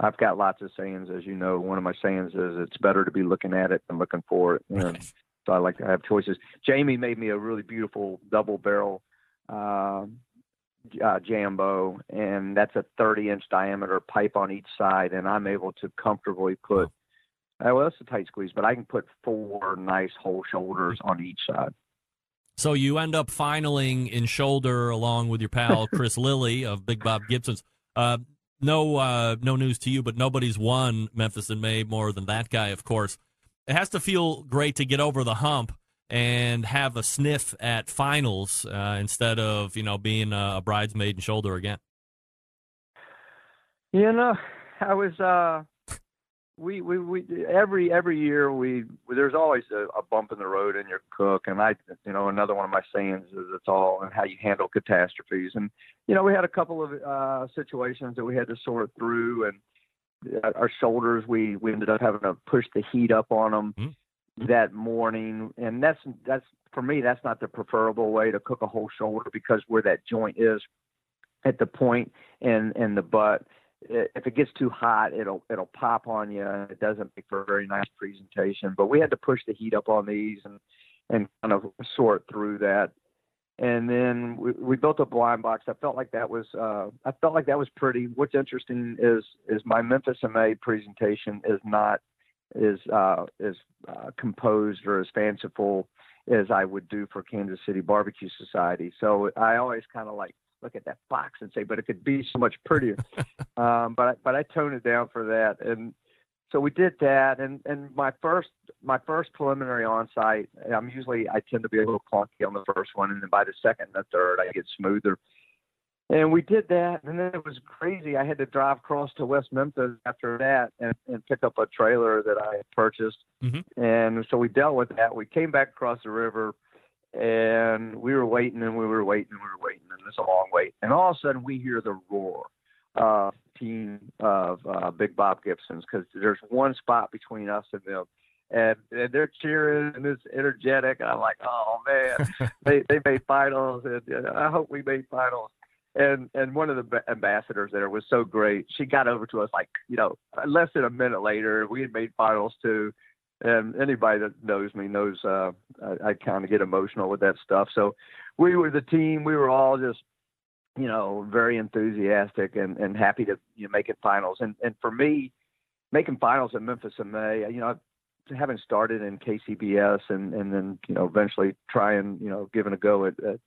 I've got lots of sayings, as you know. One of my sayings is it's better to be looking at it than looking for it. And so I like to have choices. Jamie made me a really beautiful double barrel uh, uh, jambo, and that's a 30 inch diameter pipe on each side, and I'm able to comfortably put. Uh, well, it's a tight squeeze, but I can put four nice whole shoulders on each side. So you end up finaling in shoulder along with your pal [LAUGHS] Chris Lilly of Big Bob Gibson's. Uh, no, uh, no news to you, but nobody's won Memphis in May more than that guy, of course. It has to feel great to get over the hump and have a sniff at finals uh, instead of you know being a, bridesmaid and shoulder again. You know, I was uh, we, we, we every every year we there's always a, a bump in the road in your cook and I you know another one of my sayings is it's all in how you handle catastrophes and you know we had a couple of uh situations that we had to sort through and our shoulders. We we ended up having to push the heat up on them Mm. That morning, and that's that's for me. That's not the preferable way to cook a whole shoulder because where that joint is at the point and and the butt. If it gets too hot, it'll it'll pop on you, it doesn't make for a very nice presentation. But we had to push the heat up on these and and kind of sort through that and then we, we built a blind box. I felt like that was uh, I felt like that was pretty. What's interesting is is my Memphis MA presentation is not is uh, is uh, composed or as fanciful as I would do for Kansas City Barbecue Society. So I always kind of like look at that box and say, but it could be so much prettier. [LAUGHS] um, but I, but I toned it down for that, and so we did that. And and my first my first preliminary on site, I'm usually I tend to be a little clunky on the first one, and then by the second and the third, I get smoother. And we did that, and then it was crazy. I had to drive across to West Memphis after that and, and pick up a trailer that I had purchased. Mhm. And so we dealt with that. We came back across the river, and we were waiting, and we were waiting, and we were waiting, and it's a long wait. And all of a sudden, we hear the roar uh, team of uh, Big Bob Gibson's because there's one spot between us and them. And, and they're cheering and it's energetic. And I'm like, oh man, [LAUGHS] they they made finals, and uh, I hope we made finals. And and one of the ambassadors there was so great. She got over to us like you know less than a minute later. We had made finals too. And anybody that knows me knows uh, I, I kind of get emotional with that stuff. So we were the team. We were all just you know, very enthusiastic and, and happy to you know, make it finals. And and for me, making finals at Memphis in May, you know, having started in KCBS and and then you know eventually trying you know giving a go at, at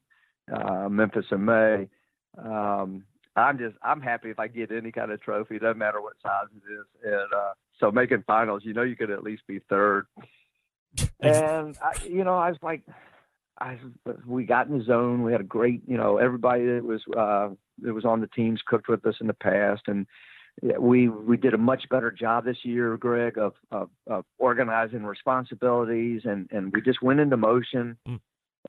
uh, Memphis in May. Um, I'm just I'm happy if I get any kind of trophy, doesn't matter what size it is. And uh, so making finals, you know, you could at least be third. And I, you know, I was like, I we got in the zone. We had a great, you know, everybody that was uh, that was on the teams cooked with us in the past, and we we did a much better job this year, Greg, of of, of organizing responsibilities, and and we just went into motion. Mm.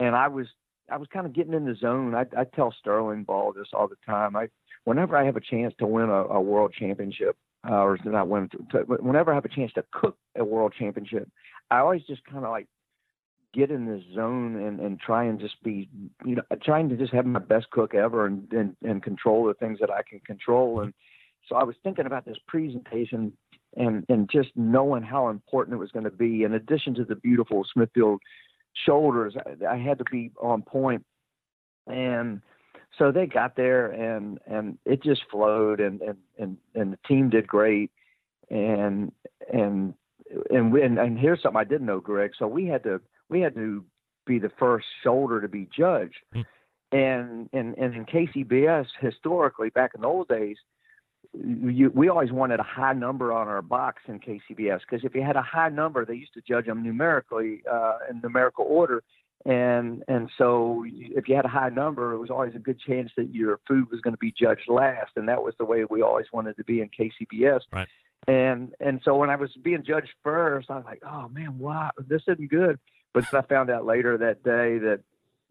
And I was I was kind of getting in the zone. I, I tell Sterling Ball this all the time. I whenever I have a chance to win a, a world championship, uh, or not win, to, whenever I have a chance to cook a world championship, I always just kind of like get in the zone and, and try and just be, you know, trying to just have my best cook ever and, and, and control the things that I can control. And so I was thinking about this presentation and, and just knowing how important it was going to be. In addition to the beautiful Smithfield shoulders, I, I had to be on point. And so they got there and, and it just flowed and, and, and, and the team did great. And, and, and, we, and, and here's something I didn't know, Greg. So we had to, we had to be the first shoulder to be judged. Hmm. And, and and in KCBS historically back in the old days, you, we always wanted a high number on our box in KCBS because if you had a high number, they used to judge them numerically uh, in numerical order, and and so if you had a high number, it was always a good chance that your food was going to be judged last, and that was the way we always wanted to be in KCBS. Right. And and so when I was being judged first, I was like, oh man, why this isn't good. But I found out later that day that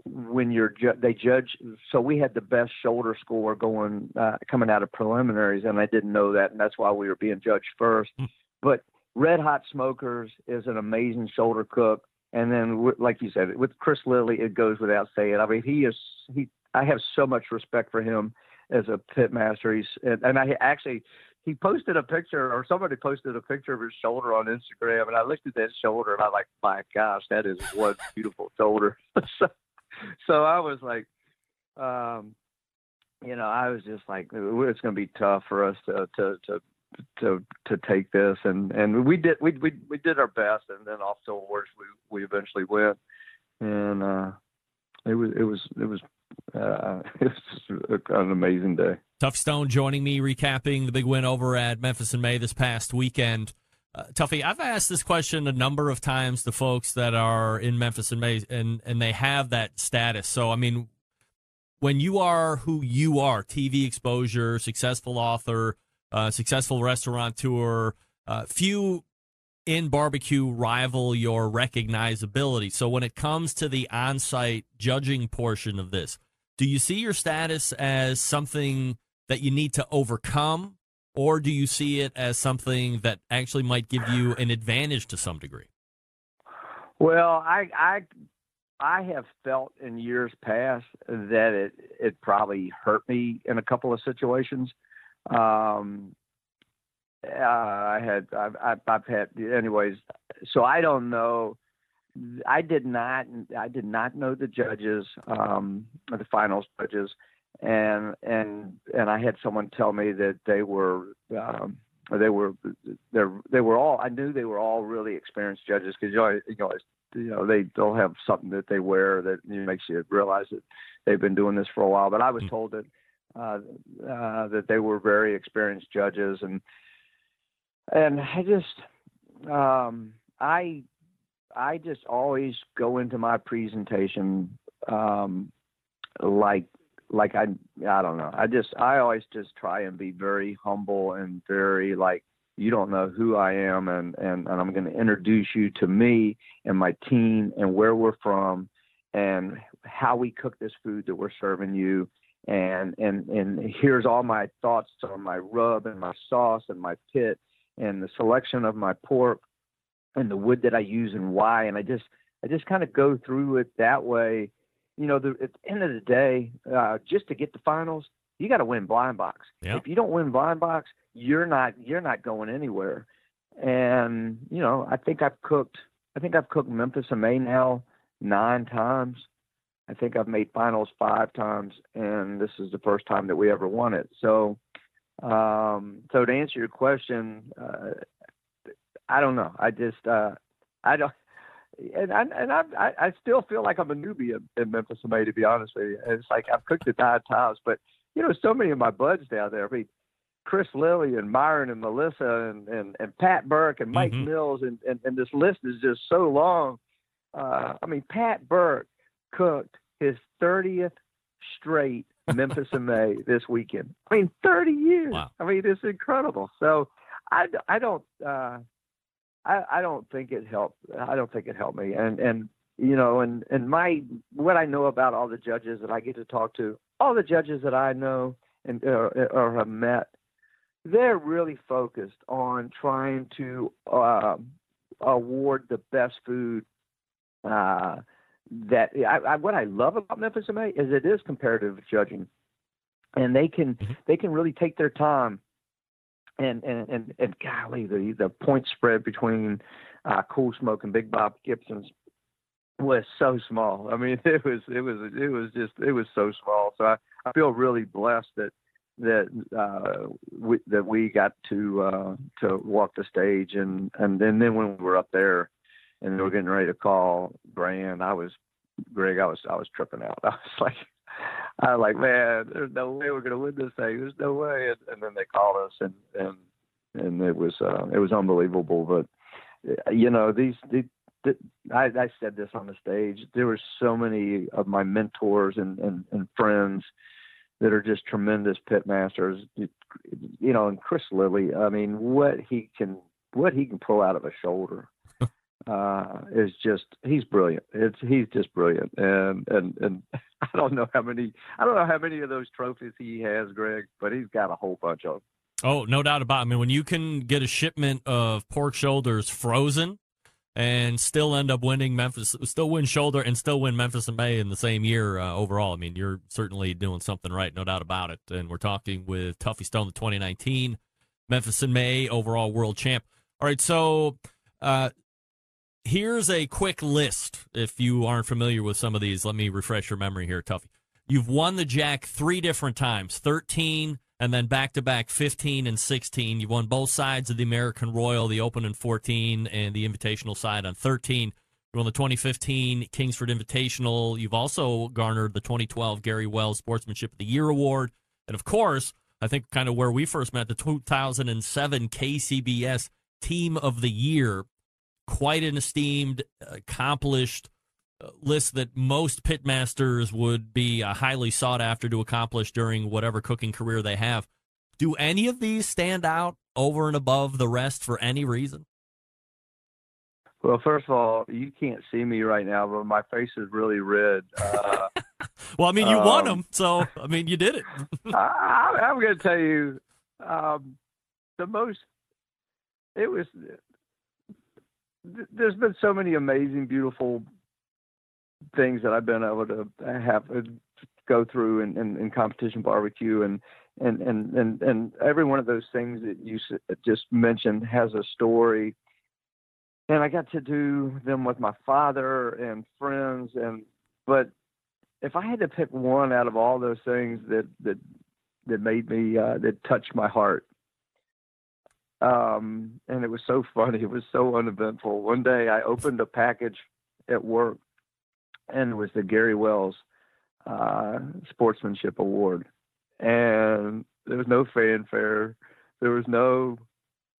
when you're ju- they judge so we had the best shoulder score going uh, coming out of preliminaries and I didn't know that and that's why we were being judged first. Hmm. but Red Hot Smokers is an amazing shoulder cook and then like you said with Chris Lilly it goes without saying. I mean he is he I have so much respect for him as a pit master. He's and, and I actually he posted a picture or somebody posted a picture of his shoulder on Instagram and I looked at that shoulder and I am like my gosh that is one beautiful shoulder. [LAUGHS] So [LAUGHS] so I was like, um, you know, I was just like, it's going to be tough for us to to to to to take this, and and we did we we we did our best, and then off to awards we we eventually went, and uh, it was it was it was uh, [LAUGHS] it was an amazing day. Tuffy Stone joining me, recapping the big win over at Memphis in May this past weekend. Uh, Tuffy, I've asked this question a number of times to folks that are in Memphis in May, and and they have that status. So, I mean, when you are who you are, TV exposure, successful author, uh, successful restaurateur, uh, few in barbecue rival your recognizability. So, when it comes to the on-site judging portion of this, do you see your status as something that you need to overcome? Or do you see it as something that actually might give you an advantage to some degree? Well, I I I have felt in years past that it it probably hurt me in a couple of situations. Um, uh, I had I've, I've I've had anyways. So I don't know. I did not I did not know the judges, um, the finals judges, and and and I had someone tell me that they were um, they were they they were all I knew they were all really experienced judges because you know, you know you know they they'll have something that they wear that you know, makes you realize that they've been doing this for a while. But I was Mm. told that uh, uh, that they were very experienced judges, and and I just um, I I just always go into my presentation um, like like I I don't know. I just I always just try and be very humble and very like you don't know who I am and and, and I'm going to introduce you to me and my team and where we're from and how we cook this food that we're serving you and and and here's all my thoughts on my rub and my sauce and my pit and the selection of my pork and the wood that I use and why and I just I just kind of go through it that way you know, the, at the end of the day, uh, just to get the finals, you got to win blind box. If you don't win blind box, you're not you're not going anywhere. And you know, I think I've cooked. I think I've cooked Memphis in May now nine times. I think I've made finals five times, and this is the first time that we ever won it. So, um, so to answer your question, uh, I don't know. I just uh, I don't and I, and I, I still feel like I'm a newbie in, in Memphis, May, to be honest with you. And it's like I've cooked it nine times, but you know, so many of my buds down there. I mean, Chris Lilly and Myron and Melissa and and, and Pat Burke and Mike Mhm. Mills, and, and and this list is just so long. Uh, I mean, Pat Burke cooked his 30th straight [LAUGHS] Memphis in May this weekend. I mean, 30 years. Wow. I mean, it's incredible. So I, I don't. Uh, I, I don't think it helped. I don't think it helped me. And and you know, and and my what I know about all the judges that I get to talk to, all the judges that I know and or, or have met, they're really focused on trying to um, award the best food. Uh, that I, I, what I love about Memphis MA is it is comparative judging, and they can Mhm. they can really take their time and and and, and golly, the the point spread between uh, Cool Smoke and Big Bob Gibson's was so small. I mean, [LAUGHS] it was it was it was just it was so small. So I, I feel really blessed that that uh, we, that we got to uh, to walk the stage and and then then when we were up there and they were getting ready to call Brand, I was Greg, I was I was tripping out. [LAUGHS] I was like. I was like, man, there's no way we're gonna win this thing. There's no way. And, and then they called us, and and and it was uh, it was unbelievable. But uh, you know, these, the the I, I said this on the stage. There were so many of my mentors and and, and friends that are just tremendous pit masters. You know, and Chris Lilly. I mean, what he can what he can pull out of a shoulder uh, is just he's brilliant. It's he's just brilliant, and and and [LAUGHS] I don't know how many I don't know how many of those trophies he has, Greg, but he's got a whole bunch of. Them. Oh, no doubt about it. I mean, when you can get a shipment of pork shoulders frozen and still end up winning Memphis, still win shoulder and still win Memphis in May in the same year uh, overall, I mean, you're certainly doing something right, no doubt about it. And we're talking with Tuffy Stone, the 2019 Memphis in May overall world champ. All right, so uh, here's a quick list. If you aren't familiar with some of these, let me refresh your memory here, Tuffy. You've won the Jack three different times 13, and then back to back 15 and 16. You won both sides of the American Royal, the Open in 14, and the Invitational side on 13. You won the 2015 Kingsford Invitational. You've also garnered the 2012 Gary Wells Sportsmanship of the Year Award. And of course, I think kind of where we first met, the 2007 KCBS Team of the Year. Quite an esteemed, accomplished uh, list that most pitmasters would be uh, highly sought after to accomplish during whatever cooking career they have. Do any of these stand out over and above the rest for any reason? Well, first of all, you can't see me right now, but my face is really red. Uh, [LAUGHS] Well, I mean, you won Um, them, so I mean, you did it. [LAUGHS] I, I'm going to tell you, um, the most. It was. There's been so many amazing, beautiful things that I've been able to have uh, go through in, in, in competition barbecue and and and and and every one of those things that you just mentioned has a story. And i got to do them with my father and friends and but if i had to pick one out of all those things that that that made me uh that touched my heart um and it was so funny it was so uneventful one day i opened a package at work and it was the gary wells uh sportsmanship award and there was no fanfare. There was no.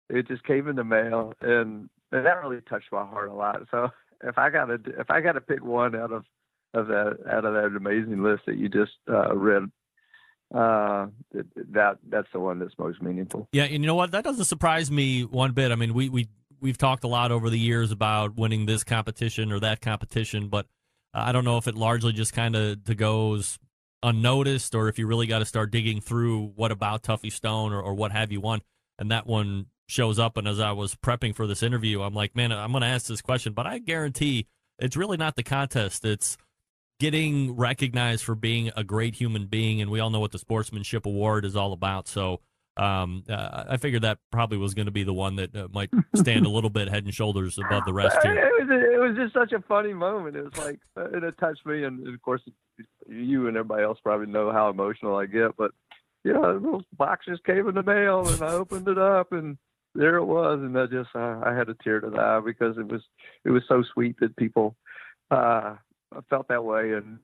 It just came in the mail, and, and that really touched my heart a lot. So if I got to if I got to pick one out of of that out of that amazing list that you just uh, read, uh, that that's the one that's most meaningful. Yeah, and you know what? That doesn't surprise me one bit. I mean, we we we've talked a lot over the years about winning this competition or that competition, but I don't know if it largely just kind of goes unnoticed or if you really got to start digging through what about Tuffy Stone or, or what have you won. And that one shows up. And as I was prepping for this interview, I'm like, man, I'm going to ask this question, but I guarantee it's really not the contest. It's getting recognized for being a great human being. And we all know what the Sportsmanship Award is all about. So um, uh, I figured that probably was going to be the one that uh, might stand a [LAUGHS] little bit head and shoulders above the rest here. It was, it was just such a funny moment. It was like, uh, it touched me. And of course, you and everybody else probably know how emotional I get, but you know, those boxes came in the mail and I opened it up and there it was. And I just, uh, I had a tear to the eye because it was, it was so sweet that people, uh, felt that way. And,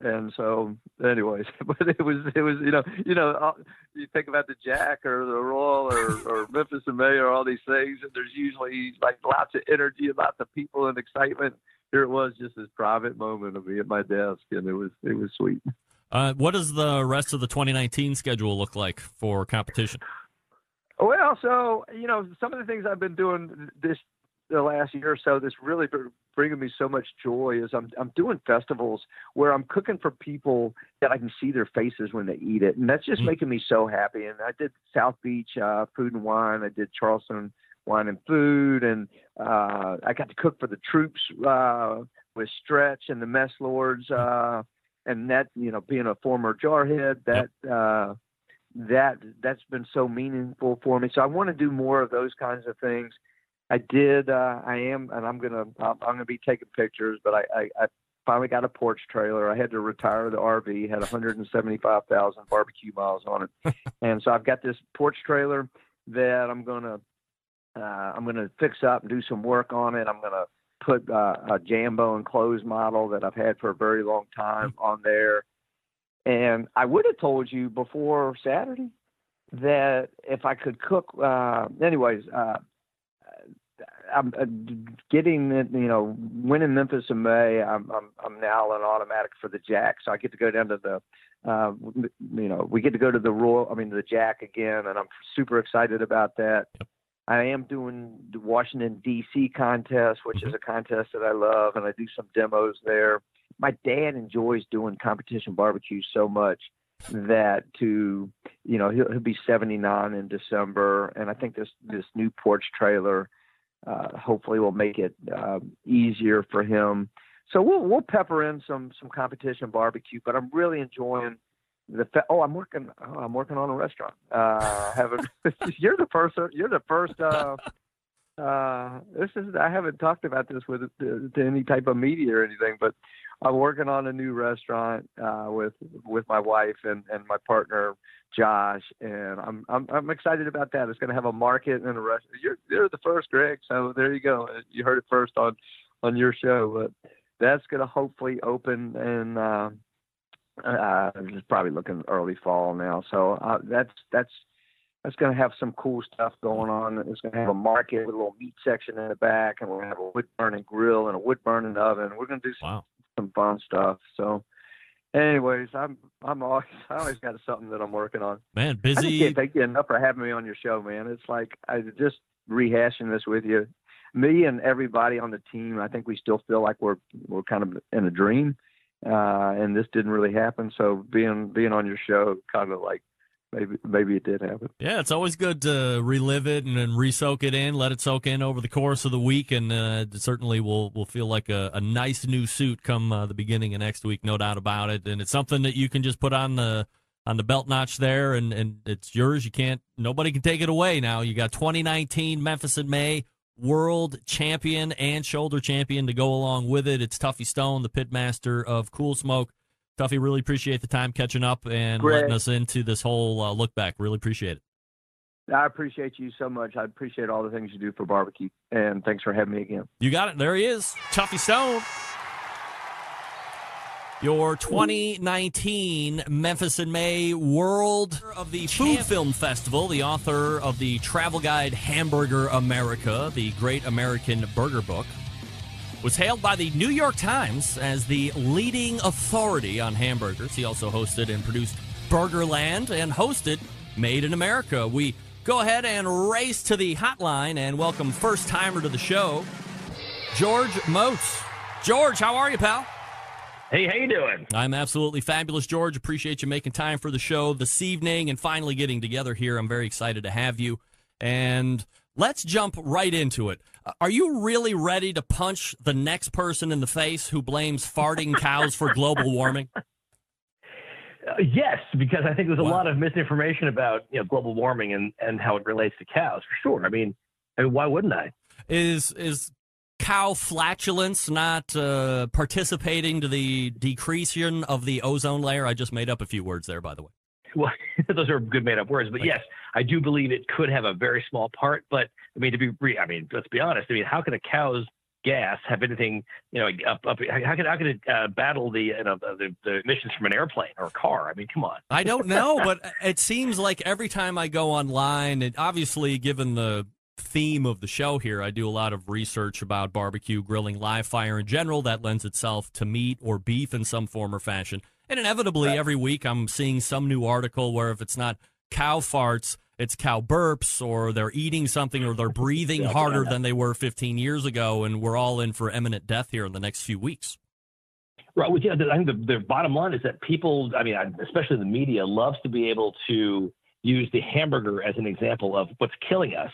and so anyways, [LAUGHS] but it was, it was, you know, you know, you think about the Jack or the Royal or, or Memphis in May or all these things, and there's usually like lots of energy about the people and excitement here it was just this private moment of me at my desk, and it was it was sweet. Uh, what does the rest of the 2019 schedule look like for competition? Well, so you know, some of the things I've been doing this the last year or so that's really bringing me so much joy is I'm I'm doing festivals where I'm cooking for people that I can see their faces when they eat it, and that's just mm-hmm. making me so happy. And I did South Beach uh, Food and Wine, I did Charleston wine and food, and uh, I got to cook for the troops uh, with Stretch and the mess lords, uh, and that you know being a former jarhead, that uh, that that's been so meaningful for me. So I want to do more of those kinds of things. I did. Uh, I am, and I'm gonna I'm gonna be taking pictures, but I, I, I finally got a porch trailer. I had to retire the RV, had 175,000 barbecue miles on it. [LAUGHS] and so I've got this porch trailer that I'm going to uh, I'm going to fix up and do some work on it. I'm going to put uh, a Jambo enclosed model that I've had for a very long time on there. And I would have told you before Saturday that if I could cook, uh, anyways, uh, I'm uh, getting, you know, winning Memphis in May. I'm, I'm, I'm now an automatic for the Jack, so I get to go down to the, uh, you know, we get to go to the Royal, I mean, the Jack again, and I'm super excited about that. Yep. I am doing the Washington D.C. contest, which mm-hmm. is a contest that I love, and I do some demos there. My dad enjoys doing competition barbecue so much that to you know he'll, he'll be 79 in December, and I think this this new porch trailer uh, hopefully will make it uh, easier for him. So we'll we'll pepper in some some competition barbecue, but I'm really enjoying the fa- oh i'm working oh, i'm working on a restaurant uh haven't [LAUGHS] you're the first you're the first uh uh this is i haven't talked about this with to, to any type of media or anything but i'm working on a new restaurant uh with with my wife and and my partner josh and i'm i'm i'm excited about that it's going to have a market and a restaurant you're you're the first greg so there you go you heard it first on on your show but that's going to hopefully open in uh uh, it's probably looking early fall now. So uh, that's that's that's going to have some cool stuff going on. It's going to have a market with a little meat section in the back, and we're going to have a wood burning grill and a wood burning oven. We're going to do some, wow. Some fun stuff. So, anyways, I'm I'm always [LAUGHS] I always got something that I'm working on. Man, busy. I can't thank you enough for having me on your show, man. It's like I just rehashing this with you. Me and everybody on the team, I think we still feel like we're we're kind of in a dream uh, and this didn't really happen. So being being on your show kind of like maybe maybe it did happen. Yeah, it's always good to relive it and then re-soak it in, let it soak in over the course of the week, and uh, certainly will will feel like a, a nice new suit come uh, the beginning of next week, no doubt about it. And it's something that you can just put on the on the belt notch there, and and it's yours. You can't nobody can take it away now. You got 2019 Memphis in May world champion and shoulder champion to go along with it. It's Tuffy Stone, the pitmaster of Cool Smoke. Tuffy, really appreciate the time catching up and Great. letting us into this whole uh, look back. Really appreciate it. I appreciate you so much. I appreciate all the things you do for barbecue, and thanks for having me again. You got it. There he is, Tuffy Stone. Your 2019 Memphis in May World of the Food Film Festival, the author of the travel guide Hamburger America, the Great American Burger Book, was hailed by the New York Times as the leading authority on hamburgers. He also hosted and produced Burgerland and hosted Made in America. We go ahead and race to the hotline and welcome first timer to the show, George Motz. George, how are you, pal? Hey, how you doing? I'm absolutely fabulous, George. Appreciate you making time for the show this evening and finally getting together here. I'm very excited to have you. And let's jump right into it. Uh, Are you really ready to punch the next person in the face who blames farting cows for global warming? Uh, yes, because I think there's a Wow. lot of misinformation about you know global warming and, and how it relates to cows. For sure. I mean, I mean, why wouldn't I? Is is cow flatulence not uh, participating to the decreasing of the ozone layer? I just made up a few words there, by the way. Well, [LAUGHS] those are good made up words, but Thank yes, I do believe it could have a very small part. But I mean, to be, re- I mean, let's be honest. I mean, how can a cow's gas have anything, you know, up, up how can how can it uh, battle the, you know, the the emissions from an airplane or a car? I mean, come on. I don't know, [LAUGHS] but it seems like every time I go online, and obviously, given the theme of the show here, I do a lot of research about barbecue, grilling, live fire in general. That lends itself to meat or beef in some form or fashion. And inevitably, every week, I'm seeing some new article where if it's not cow farts, it's cow burps, or they're eating something, or they're breathing Yeah, harder than they were 15 years ago, and we're all in for imminent death here in the next few weeks. Right. Well, yeah, I think the, the bottom line is that people, I mean, especially the media, loves to be able to use the hamburger as an example of what's killing us.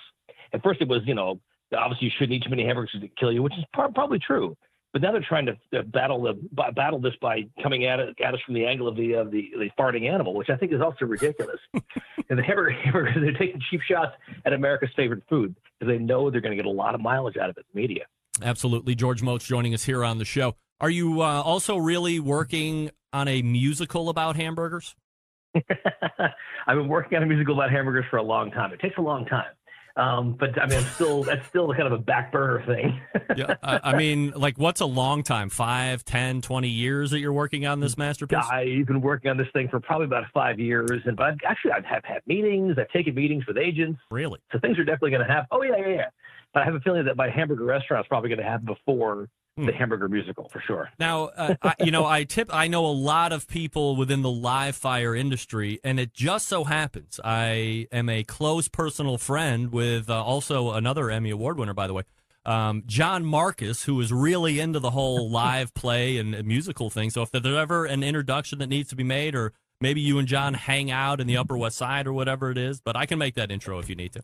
At first, it was, you know, obviously you shouldn't eat too many hamburgers to kill you, which is probably true. But now they're trying to uh, battle the b- battle this by coming at, it, at us from the angle of the of the, the farting animal, which I think is also ridiculous. [LAUGHS] and the hamburger hamburgers, they're taking cheap shots at America's favorite food because they know they're going to get a lot of mileage out of it. Media. Absolutely. George Motz joining us here on the show. Are you uh, also really working on a musical about hamburgers? [LAUGHS] I've been working on a musical about hamburgers for a long time. It takes a long time. Um, but I mean, I'm still that's still kind of a back burner thing. [LAUGHS] Yeah, I, I mean, like, what's a long time? Five, ten, twenty years that you're working on this masterpiece? I've been working on this thing for probably about five years, and but I've, actually I've have had meetings. I've taken meetings with agents, Really? so things are definitely going to happen. Oh yeah, yeah, yeah. But I have a feeling that my hamburger restaurant is probably going to happen before Hmm. the hamburger musical for sure. Now, uh, I, you know, I tip. I know a lot of people within the live fire industry, and it just so happens I am a close personal friend with uh, also another Emmy Award winner, by the way, um, John Markus, who is really into the whole [LAUGHS] live play and and musical thing. So, if there's ever an introduction that needs to be made, or maybe you and John hang out in the Upper West Side or whatever it is, but I can make that intro if you need to.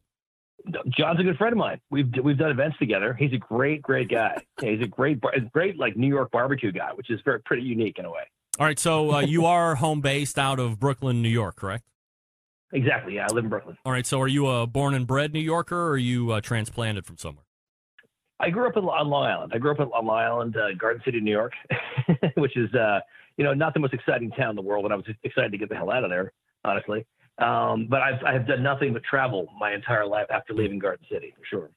John's a good friend of mine. We've we've done events together. He's a great, great guy. [LAUGHS] Yeah, he's a great, bar- great like New York barbecue guy, which is very pretty unique in a way. All right, so uh, you are home based out of Brooklyn, New York, correct? Exactly. Yeah, I live in Brooklyn. All right, so are you a born and bred New Yorker, or are you uh, transplanted from somewhere? I grew up in, on Long Island. I grew up in, on Long Island, uh, Garden City, New York, [LAUGHS] which is, uh, you know, not the most exciting town in the world. And I was excited to get the hell out of there, honestly. Um, but I've, I've done nothing but travel my entire life after leaving Garden City, for sure.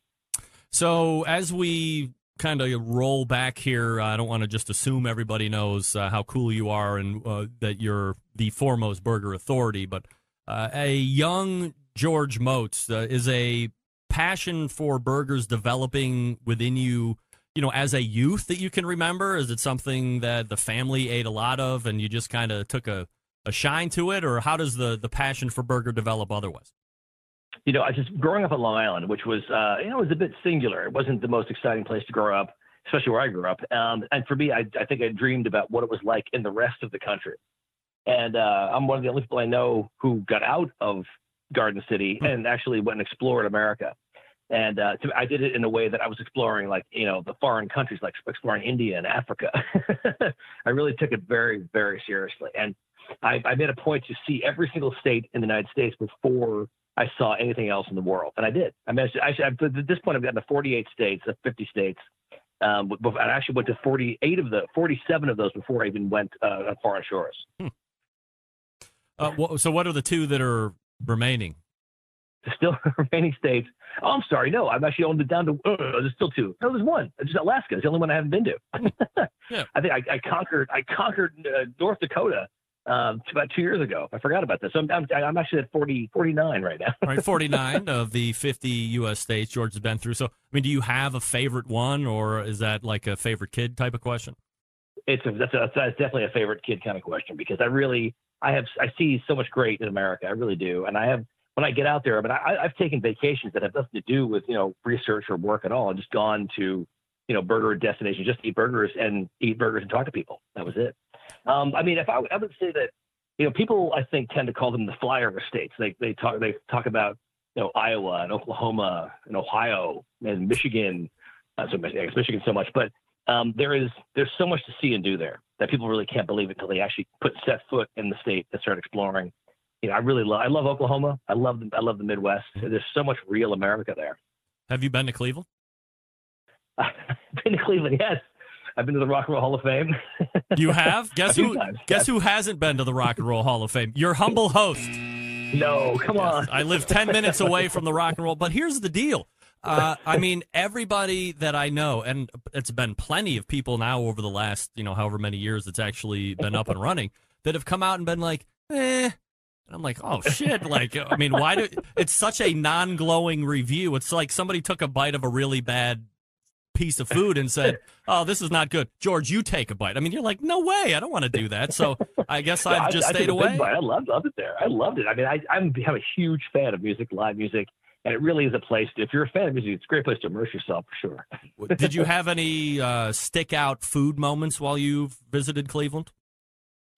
So as we kind of roll back here, I don't want to just assume everybody knows uh, how cool you are and uh, that you're the foremost burger authority, but uh, a young George Motz uh, is a passion for burgers developing within you. You know, as a youth that you can remember, is it something that the family ate a lot of, and you just kind of took a, a shine to it, or how does the the passion for burger develop otherwise? You know, I just growing up on Long Island, which was, uh, you know, it was a bit singular. It wasn't the most exciting place to grow up, especially where I grew up. Um, and for me, I, I think I dreamed about what it was like in the rest of the country. and uh, I'm one of the only people I know who got out of Garden City and actually went and explored America. And uh, to, I did it in a way that I was exploring, like you know, the foreign countries, like exploring India and Africa. [LAUGHS] I really took it very, very seriously, and I, I made a point to see every single state in the United States before I saw anything else in the world, and I did. I mean, I, I, at this point, I've gotten to 48 states, uh, 50 states. Um, but I actually went to 48 of the 47 of those before I even went uh, on foreign shores. Hmm. Uh, well, so, what are the two that are remaining? Still [LAUGHS] remaining states. Oh, I'm sorry. No, I've actually owned it down to. Uh, there's still two. No, there's one. It's just Alaska. It's the only one I haven't been to. [LAUGHS] yeah. I think I, I conquered. I conquered uh, North Dakota um, about two years ago. I forgot about this. So I'm, I'm, I'm, actually at 40, 49 right now. right, 49 [LAUGHS] of the 50 U.S. states George has been through. So, I mean, do you have a favorite one, or is that like a favorite kid type of question? It's a, that's, a, that's definitely a favorite kid kind of question because I really I have I see so much great in America. I really do, and I have when I get out there. I mean, I, I've taken vacations that have nothing to do with you know research or work at all. I've just gone to you know burger destinations, just eat burgers and eat burgers and talk to people. That was it. Um, I mean, if I, I would say that you know people I think tend to call them the flyover states. They they talk they talk about you know Iowa and Oklahoma and Ohio and Michigan. Uh, so I guess Michigan so much, but um, there is there's so much to see and do there that people really can't believe it until they actually put set foot in the state and start exploring. You know, I really love I love Oklahoma. I love the, I love the Midwest. There's so much real America there. Have you been to Cleveland? I've [LAUGHS] been to Cleveland, yes. I've been to the Rock and Roll Hall of Fame. [LAUGHS] You have? [LAUGHS] Guess who? times, guess yes. who hasn't been to the Rock and Roll Hall of Fame? Your humble host. No, come on. I live ten minutes [LAUGHS] away from the Rock and Roll. But here's the deal. Uh, I mean, everybody that I know, and it's been plenty of people now over the last, you know, however many years it's actually been up and running, that have come out and been like, eh. And I'm like, oh shit! Like, I mean, why do? It's such a non-glowing review. It's like somebody took a bite of a really bad piece of food and said, "Oh, this is not good." George, you take a bite. I mean, you're like, "No way, I don't want to do that." So I guess I've just I, stayed away. I loved, loved it there. I loved it. I mean, I, I'm, I'm a huge fan of music, live music, and it really is a place. If you're a fan of music, it's a great place to immerse yourself for sure. Did you have any uh, stick out food moments while you visited Cleveland?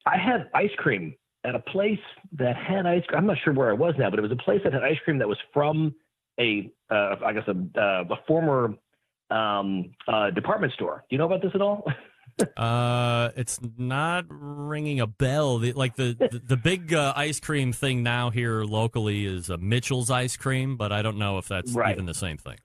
I had ice cream at a place that had ice cream. I'm not sure where I was now, but it was a place that had ice cream that was from a, uh, I guess, a, uh, a former um, uh, department store. Do you know about this at all? [LAUGHS] Uh, it's not ringing a bell. The, like the the, the big uh, ice cream thing now here locally is uh, Mitchell's ice cream, but I don't know if that's Right. even the same thing.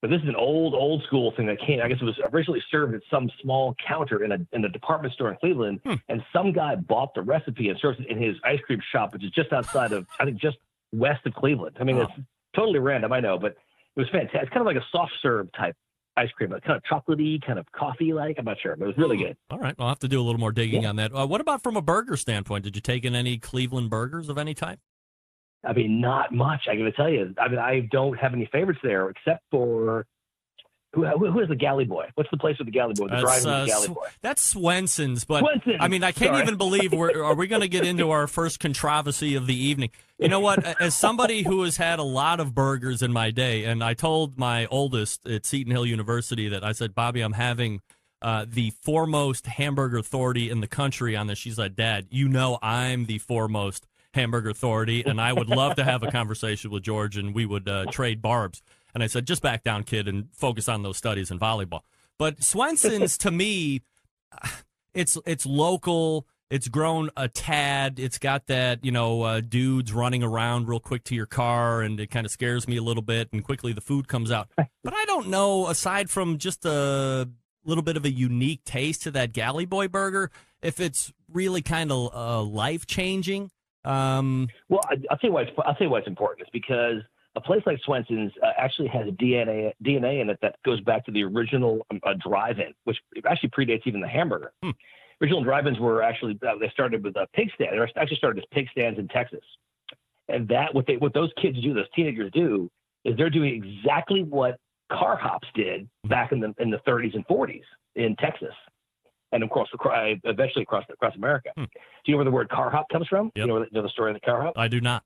but this is an old, old school thing that came. I guess it was originally served at some small counter in a in a department store in Cleveland, Hmm. and some guy bought the recipe and served it in his ice cream shop, which is just outside of, I think, just west of Cleveland. I mean, Oh. it's totally random, I know, but it was fantastic. It's kind of like a soft serve type ice cream, like kind of chocolatey, kind of coffee like. I'm not sure, but it was really good. All right, I'll have to do a little more digging on that. Uh, what about from a burger standpoint? Did you take in any Cleveland burgers of any type? I mean, not much. I got to tell you. I mean, I don't have any favorites there except for who, who, is the Galley Boy? What's the place with the Galley Boy? The That's, uh, the Galley Boy. that's Swenson's, but Swenson's. I mean, I can't Sorry. even believe we're are we going to get into our first controversy of the evening. You know what? As somebody who has had a lot of burgers in my day, and I told my oldest at Seton Hill University that I said, Bobby, I'm having uh, the foremost hamburger authority in the country on this. She's like, Dad, you know I'm the foremost hamburger authority, and I would love to have a conversation with George, and we would uh, trade barbs. And I said, just back down, kid, and focus on those studies in volleyball. But Swenson's, to me, [SIGHS] it's it's local. It's grown a tad. It's got that you know uh, dudes running around real quick to your car, and it kind of scares me a little bit. And quickly the food comes out. But I don't know. Aside from just a little bit of a unique taste to that Galley Boy burger, if it's really kind of uh, life changing. Um, Well, I, I'll tell you why. It's, I'll tell you why it's important. Is because a place like Swenson's uh, actually has DNA DNA in it that goes back to the original um, uh, drive-in, which actually predates even the hamburger. Hmm. Original drive-ins were actually uh, they started with a pig stand. They actually started as pig stands in Texas, and that what they what those kids do, those teenagers do, is they're doing exactly what car hops did back in the in the 30s and 40s in Texas, and of course acro- eventually across across America. Hmm. Do you know where the word car hop comes from? Yep. You know, where the- you know the story of the car hop. I do not.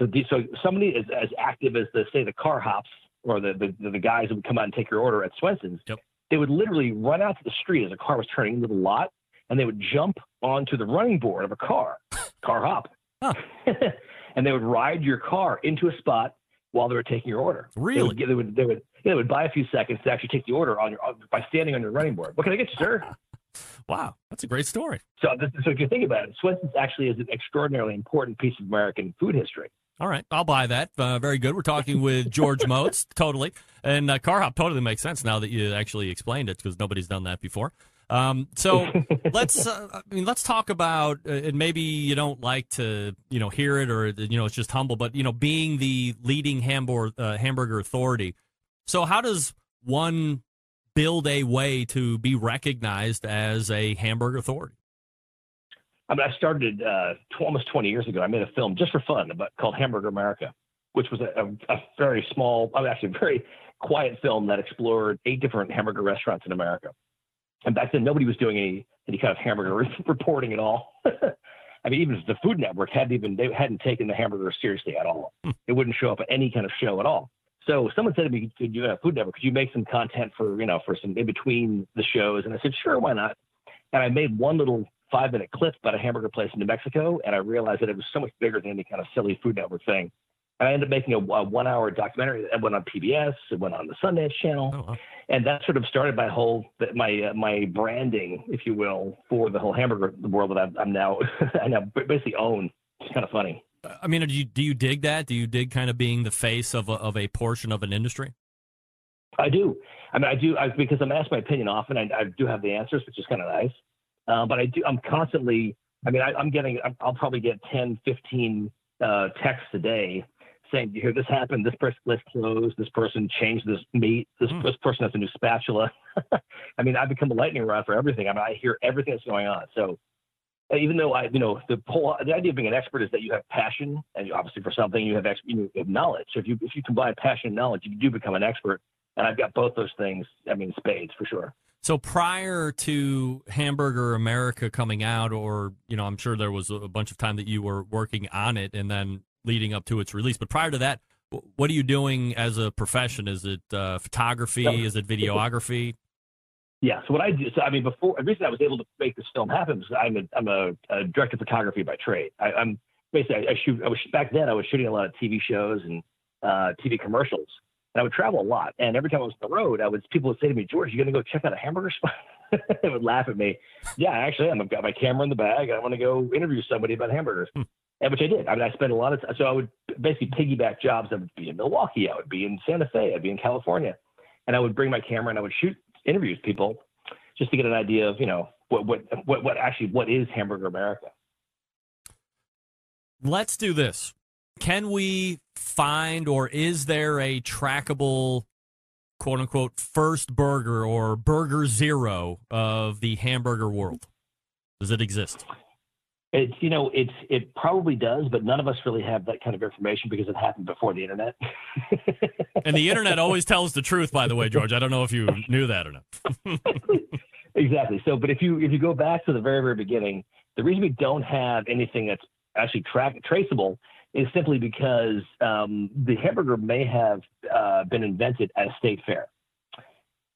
So, so somebody as, as active as the say the car hops or the, the the guys that would come out and take your order at Swenson's, Yep. they would literally run out to the street as a car was turning into the lot, and they would jump onto the running board of a car, car hop, Huh. [LAUGHS] and they would ride your car into a spot while they were taking your order. They Really? would, they would, they would, yeah, they would buy a few seconds to actually take the order on your by standing on your running board. What can I get you, sir? [LAUGHS] Wow, that's a great story. So, this, so if you think about it, Swenson's actually is an extraordinarily important piece of American food history. All right, I'll buy that. Uh, very good. We're talking with George [LAUGHS] Motz, totally, and uh, car hop totally makes sense now that you actually explained it because nobody's done that before. Um, so [LAUGHS] let's, uh, I mean, let's talk about, uh, and maybe you don't like to, you know, hear it or you know it's just humble, but you know, being the leading hamburger uh, hamburger authority. So how does one build a way to be recognized as a hamburger authority? I mean, I started uh, tw- almost 20 years ago. I made a film just for fun about called Hamburger America, which was a, a, a very small, I mean, actually a very quiet film that explored eight different hamburger restaurants in America. And back then, nobody was doing any any kind of hamburger [LAUGHS] reporting at all. [LAUGHS] I mean, even the Food Network hadn't even they hadn't taken the hamburger seriously at all. It wouldn't show up at any kind of show at all. So someone said to me, "Could you have Food Network? Could you make some content for you know for some in between the shows?" And I said, "Sure, why not?" And I made one little five minute clip about a hamburger place in New Mexico, and I realized that it was so much bigger than any kind of silly Food Network thing. And I ended up making a, a one hour documentary that went on PBS, it went on the Sundance Channel, Oh, wow. and that sort of started my whole my uh, my branding, if you will, for the whole hamburger world that I'm, I'm now [LAUGHS] I now basically own. It's kind of funny. I mean, do you do you dig that? Do you dig kind of being the face of a, of a portion of an industry? I do. I mean, I do I, because I'm asked my opinion often. I, I do have the answers, which is kind of nice. Uh, but I do. I'm constantly. I mean, I, I'm getting. I'll probably get 10, 15 uh, texts a day saying, "You hear this happened? This person list closed. This person changed this meat. This Hmm. this person has a new spatula." [LAUGHS] I mean, I've become a lightning rod for everything. I mean, I hear everything that's going on. So. uh, Even though I, you know, the whole the idea of being an expert is that you have passion, and you, obviously for something you have ex, you have knowledge. So if you if you combine passion and knowledge, you do become an expert and I've got both those things. I mean, spades for sure. So prior to Hamburger America coming out, or you know, I'm sure there was a bunch of time that you were working on it, and then leading up to its release. But prior to that, what are you doing as a profession? Is it uh, photography? Is it videography? Yeah. So what I do, so I mean, before the reason I was able to make this film happen is I'm a I'm a, a director of photography by trade. I, I'm basically I, I shoot. I was back then I was shooting a lot of TV shows and uh, TV commercials, and I would travel a lot. And every time I was on the road, I would people would say to me, George, you going to go check out a hamburger spot? [LAUGHS] they would laugh at me. Yeah, actually, I'm. I've got my camera in the bag. I want to go interview somebody about hamburgers. Hmm. And which I did. I mean, I spent a lot of time. So I would basically piggyback jobs. I would be in Milwaukee. I would be in Santa Fe. I'd be in California, and I would bring my camera and I would shoot interviews with people just to get an idea of you know what what what, what actually what is Hamburger America. Let's do this. Can we find, or is there a trackable, quote unquote, first burger or burger zero of the hamburger world? Does it exist? It's you know it's it probably does, but none of us really have that kind of information because it happened before the internet. [LAUGHS] And the internet always tells the truth, by the way, George. I don't know if you knew that or not. [LAUGHS] exactly. So, but if you if you go back to the very very beginning, the reason we don't have anything that's actually track traceable is simply because um, the hamburger may have uh, been invented at a state fair,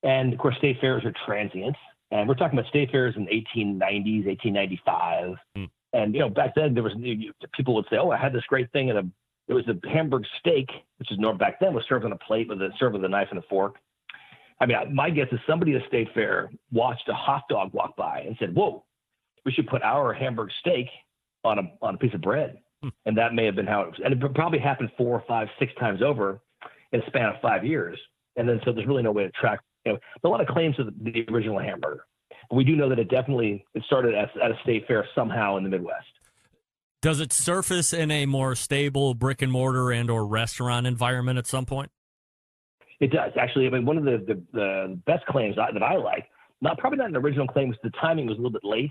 and of course state fairs are transient, and we're talking about state fairs in the 1890s, 1895, Hmm. and you know back then there was you, people would say, oh, I had this great thing and a it was a Hamburg steak, which is normal back then was served on a plate with a served with a knife and a fork. I mean, my guess is somebody at a state fair watched a hot dog walk by and said, "Whoa, we should put our Hamburg steak on a on a piece of bread." And that may have been how it was. And it probably happened four, five, six times over in a span of five years. And then so there's really no way to track. You know, a lot of claims to the, the original hamburger. But we do know that it definitely it started at, at a state fair somehow in the Midwest. Does it surface in a more stable brick and mortar and or restaurant environment at some point? It does actually. I mean, one of the the, the best claims I, that I like, not probably not an original claim, because the timing was a little bit late.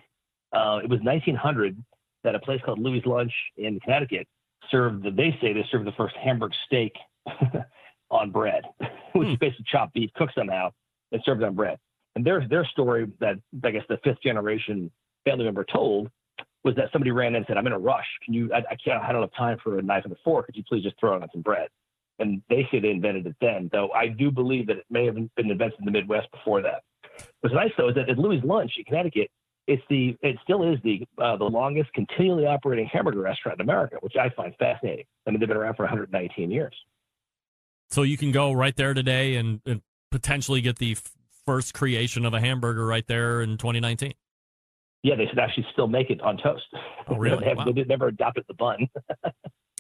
Uh, it was 1900 that a place called Louis Lunch in Connecticut served. The, they say they served the first Hamburg steak [LAUGHS] on bread, [LAUGHS] which hmm. is basically chopped beef cooked somehow and served on bread. And their their story that I guess the fifth generation family member told was that somebody ran in and said, "I'm in a rush. Can you? I, I can't. I don't have time for a knife and a fork. Could you please just throw it on some bread?" and they say they invented it then, though I do believe that it may have been invented in the Midwest before that. What's nice though is that at Louis Lunch in Connecticut, it's the it still is the uh, the longest continually operating hamburger restaurant in America, which I find fascinating. I mean, they've been around for 119 years. So you can go right there today and, and potentially get the f- first creation of a hamburger right there in 2019. Yeah, they should actually still make it on toast. Oh, [LAUGHS] really? they, have, Wow. they never adopted the bun. [LAUGHS]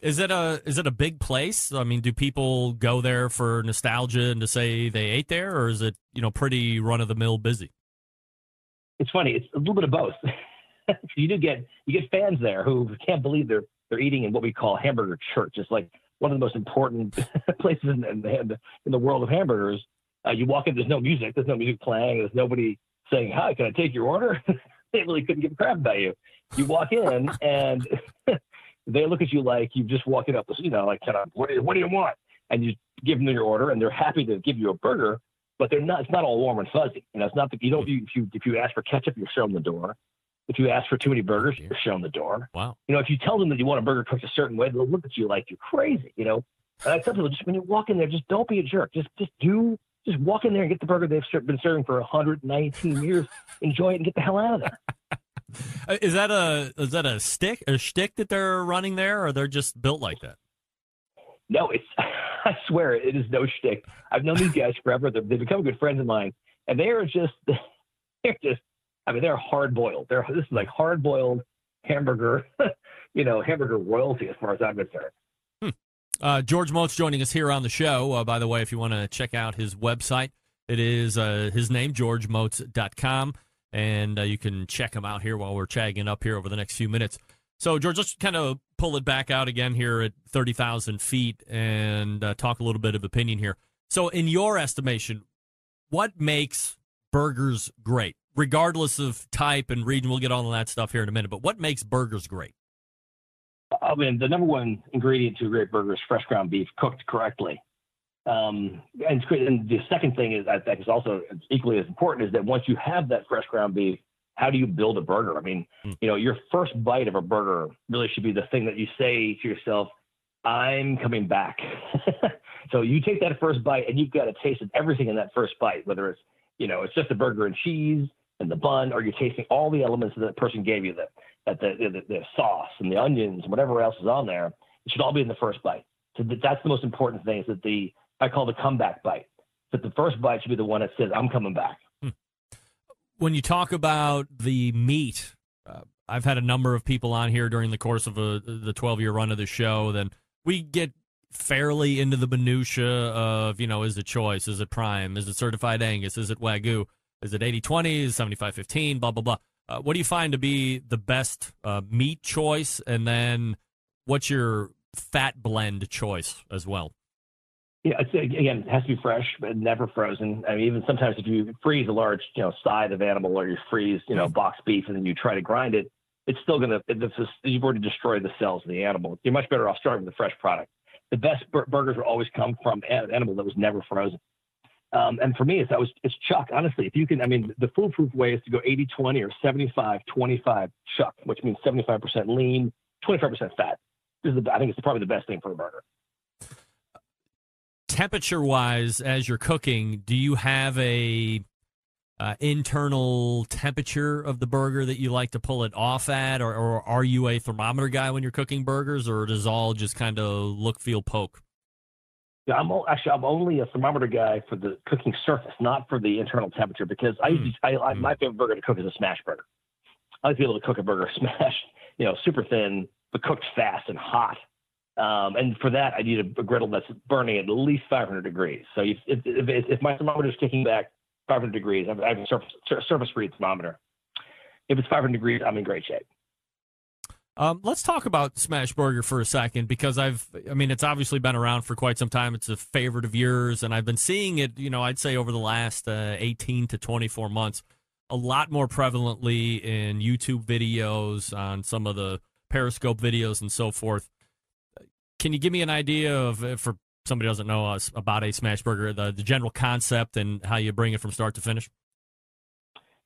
Is it a is it a big place? I mean, do people go there for nostalgia and to say they ate there, or is it you know pretty run of the mill busy? It's funny. It's a little bit of both. [LAUGHS] you do get you get fans there who can't believe they're they're eating in what we call hamburger church. It's like one of the most important [LAUGHS] places in, in, the, in the world of hamburgers. Uh, you walk in, there's no music, there's no music playing, there's nobody saying, "Hi, can I take your order?" [LAUGHS] they really couldn't give a crap about you. You walk in and they look at you like you've just walking up, you know, like kind of, what do you, what do you want? And you give them your order, and they're happy to give you a burger, but they're not. It's not all warm and fuzzy. You know, it's not that you don't. You, if you if you ask for ketchup, you're shown the door. If you ask for too many burgers, you're shown the door. Wow. You know, if you tell them that you want a burger cooked a certain way, they'll look at you like you're crazy. You know, and I tell people just when you walk in there, just don't be a jerk. Just just do. Just walk in there and get the burger they've been serving for 119 years. [LAUGHS] Enjoy it and get the hell out of there. [LAUGHS] Uh, that a is that a stick a shtick that they're running there, or they're just built like that? No, it's. [LAUGHS] I swear it is no shtick. I've known these guys forever. They've, they've become good friends of mine, and they are just. [LAUGHS] They're just. I mean, they're hard boiled. They're this is like hard boiled hamburger. [LAUGHS] you know, hamburger royalty as far as I'm concerned. Uh, George Motz joining us here on the show. Uh, by the way, if you want to check out his website, it is uh, his name, georgemotz.com. And uh, you can check him out here while we're chagging up here over the next few minutes. So, George, let's kind of pull it back out again here at 30,000 feet and uh, talk a little bit of opinion here. So, in your estimation, what makes burgers great? Regardless of type and region, we'll get on that stuff here in a minute, but what makes burgers great? I mean, the number one ingredient to a great burger is fresh ground beef cooked correctly. Um, and, and the second thing is, I think, is also equally as important is that once you have that fresh ground beef, how do you build a burger? I mean, Mm. you know, your first bite of a burger really should be the thing that you say to yourself, I'm coming back. [LAUGHS] so you take that first bite and you've got to taste of everything in that first bite, whether it's, you know, it's just a burger and cheese and the bun, or you're tasting all the elements that the person gave you, that, that the, the, the sauce and the onions and whatever else is on there. It should all be in the first bite. So that's the most important thing is that the, I call the comeback bite. That the first bite should be the one that says, I'm coming back. When you talk about the meat, uh, I've had a number of people on here during the course of a, the 12 year run of the show. Then we get fairly into the minutia of, you know, is it choice? Is it prime? Is it certified Angus? Is it Wagyu? Is it 80 20? Is 75 15? Blah, blah, blah. Uh, what do you find to be the best uh, meat choice? And then what's your fat blend choice as well? Yeah, it's, again, it has to be fresh, but never frozen. I mean, even sometimes if you freeze a large, you know, side of animal or you freeze, you know, box beef and then you try to grind it, it's still going to, you've already destroyed the cells of the animal. You're much better off starting with the fresh product. The best bur- burgers will always come from an animal that was never frozen. Um, and for me, it's, that was, it's chuck. Honestly, if you can, I mean, the foolproof way is to go 80 20 or 75 25 chuck, which means 75% lean, 25% fat. This is the, I think it's probably the best thing for a burger. Temperature wise as you're cooking do you have a uh, internal temperature of the burger that you like to pull it off at or, or are you a thermometer guy when you're cooking burgers or does all just kind of look feel poke Yeah, I'm actually I'm only a thermometer guy for the cooking surface, not for the internal temperature, because I, Mm. I, I my favorite burger to cook is a smash burger. I like to be able to cook a burger [LAUGHS] smash, you know, super thin but cooked fast and hot. Um, and for that, I need a, griddle that's burning at least 500 degrees. So if if, if, if my thermometer is kicking back 500 degrees, I have a surface sur- surface free thermometer. If it's 500 degrees, I'm in great shape. um, let's talk about smash burger for a second because i've i mean it's obviously been around for quite some time it's a favorite of yours and i've been seeing it you know i'd say over the last uh, 18 to 24 months a lot more prevalently in youtube videos on some of the periscope videos and so forth can you give me an idea of if for somebody who doesn't know us about a smash burger the, the general concept and how you bring it from start to finish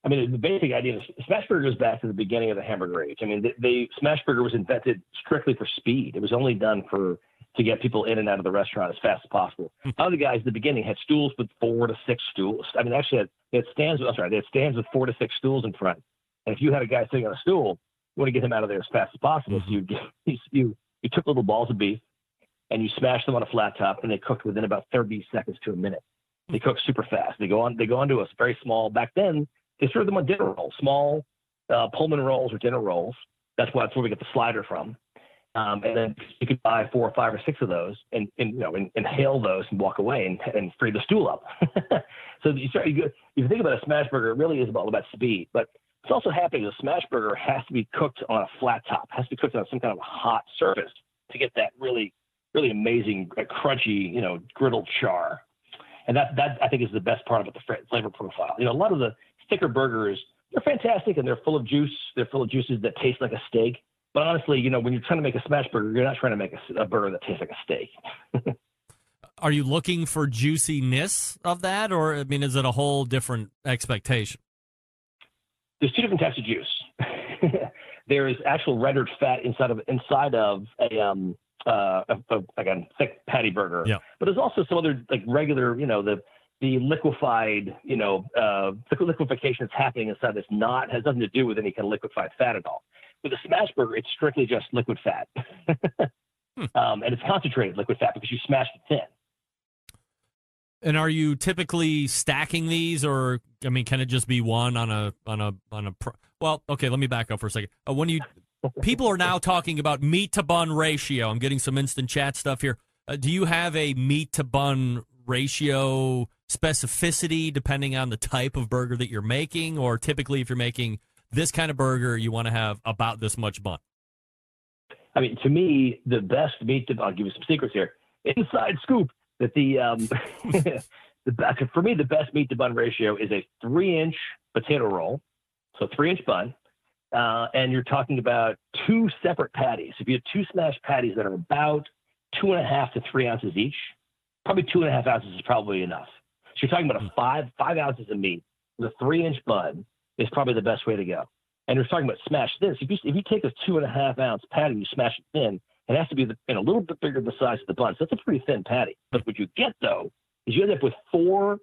I mean, the basic idea is smash burger goes back to the beginning of the hamburger age. I mean, the, smash burger was invented strictly for speed. It was only done for to get people in and out of the restaurant as fast as possible. Hmm. Other guys at the beginning had stools with four to six stools. I mean, actually, had, they had stands. With, I'm sorry, they had stands with four to six stools in front. And if you had a guy sitting on a stool, you want to get him out of there as fast as possible. Mm-hmm. So [LAUGHS] you you you, took little balls of beef and you smashed them on a flat top, and they cooked within about 30 seconds to a minute. They cook super fast. They go on. They go onto a very small. Back then, they served them on dinner rolls, small uh, Pullman rolls or dinner rolls. That's why that's where we get the slider from. Um, and then you could buy four or five or six of those, and, and you know, and, inhale those and walk away and, and free the stool up. [LAUGHS] so you start. You, if you think about a smash burger, it really is about all about speed, but it's also happening. The smash burger has to be cooked on a flat top, has to be cooked on some kind of a hot surface to get that really, really amazing, uh, crunchy, you know, griddled char and that that I think is the best part about the flavor profile. You know, a lot of the thicker burgers they're fantastic and they're full of juice. They're full of juices that taste like a steak. But honestly, you know, when you're trying to make a smash burger, you're not trying to make a, a burger that tastes like a steak. [LAUGHS] Are you looking for juiciness of that, or I mean, is it a whole different expectation? There's two different types of juice. [LAUGHS] there is actual rendered fat inside of inside of a um, uh, a, a, like a thick patty burger. Yeah. But there's also some other like regular, you know, the the liquefied, you know, uh, liquefaction that's happening inside this not has nothing to do with any kind of liquefied fat at all. With a smash burger, it's strictly just liquid fat, [LAUGHS] hmm. um, and it's concentrated liquid fat because you smashed it thin. And are you typically stacking these, or I mean, can it just be one on a on a on a? Pro- well, okay, let me back up for a second. Uh, when you people are now talking about meat to bun ratio. I'm getting some instant chat stuff here. Uh, do you have a meat to bun ratio specificity depending on the type of burger that you're making, or typically if you're making this kind of burger, you want to have about this much bun? I mean, to me, the best meat to I'll give you some secrets here. Inside scoop that the um, [LAUGHS] [LAUGHS] the for me the best meat to bun ratio is a three inch potato roll, so three inch bun uh, and you're talking about two separate patties. If you have two smashed patties that are about two and a half to three ounces each, probably two and a half ounces is probably enough. So you're talking about a five five ounces of meat with a three inch bun is probably the best way to go. And you're talking about smash this. If you if you take a two and a half ounce patty and you smash it thin, it has to be the, in a little bit bigger than the size of the bun. So that's a pretty thin patty. But what you get though is you end up with four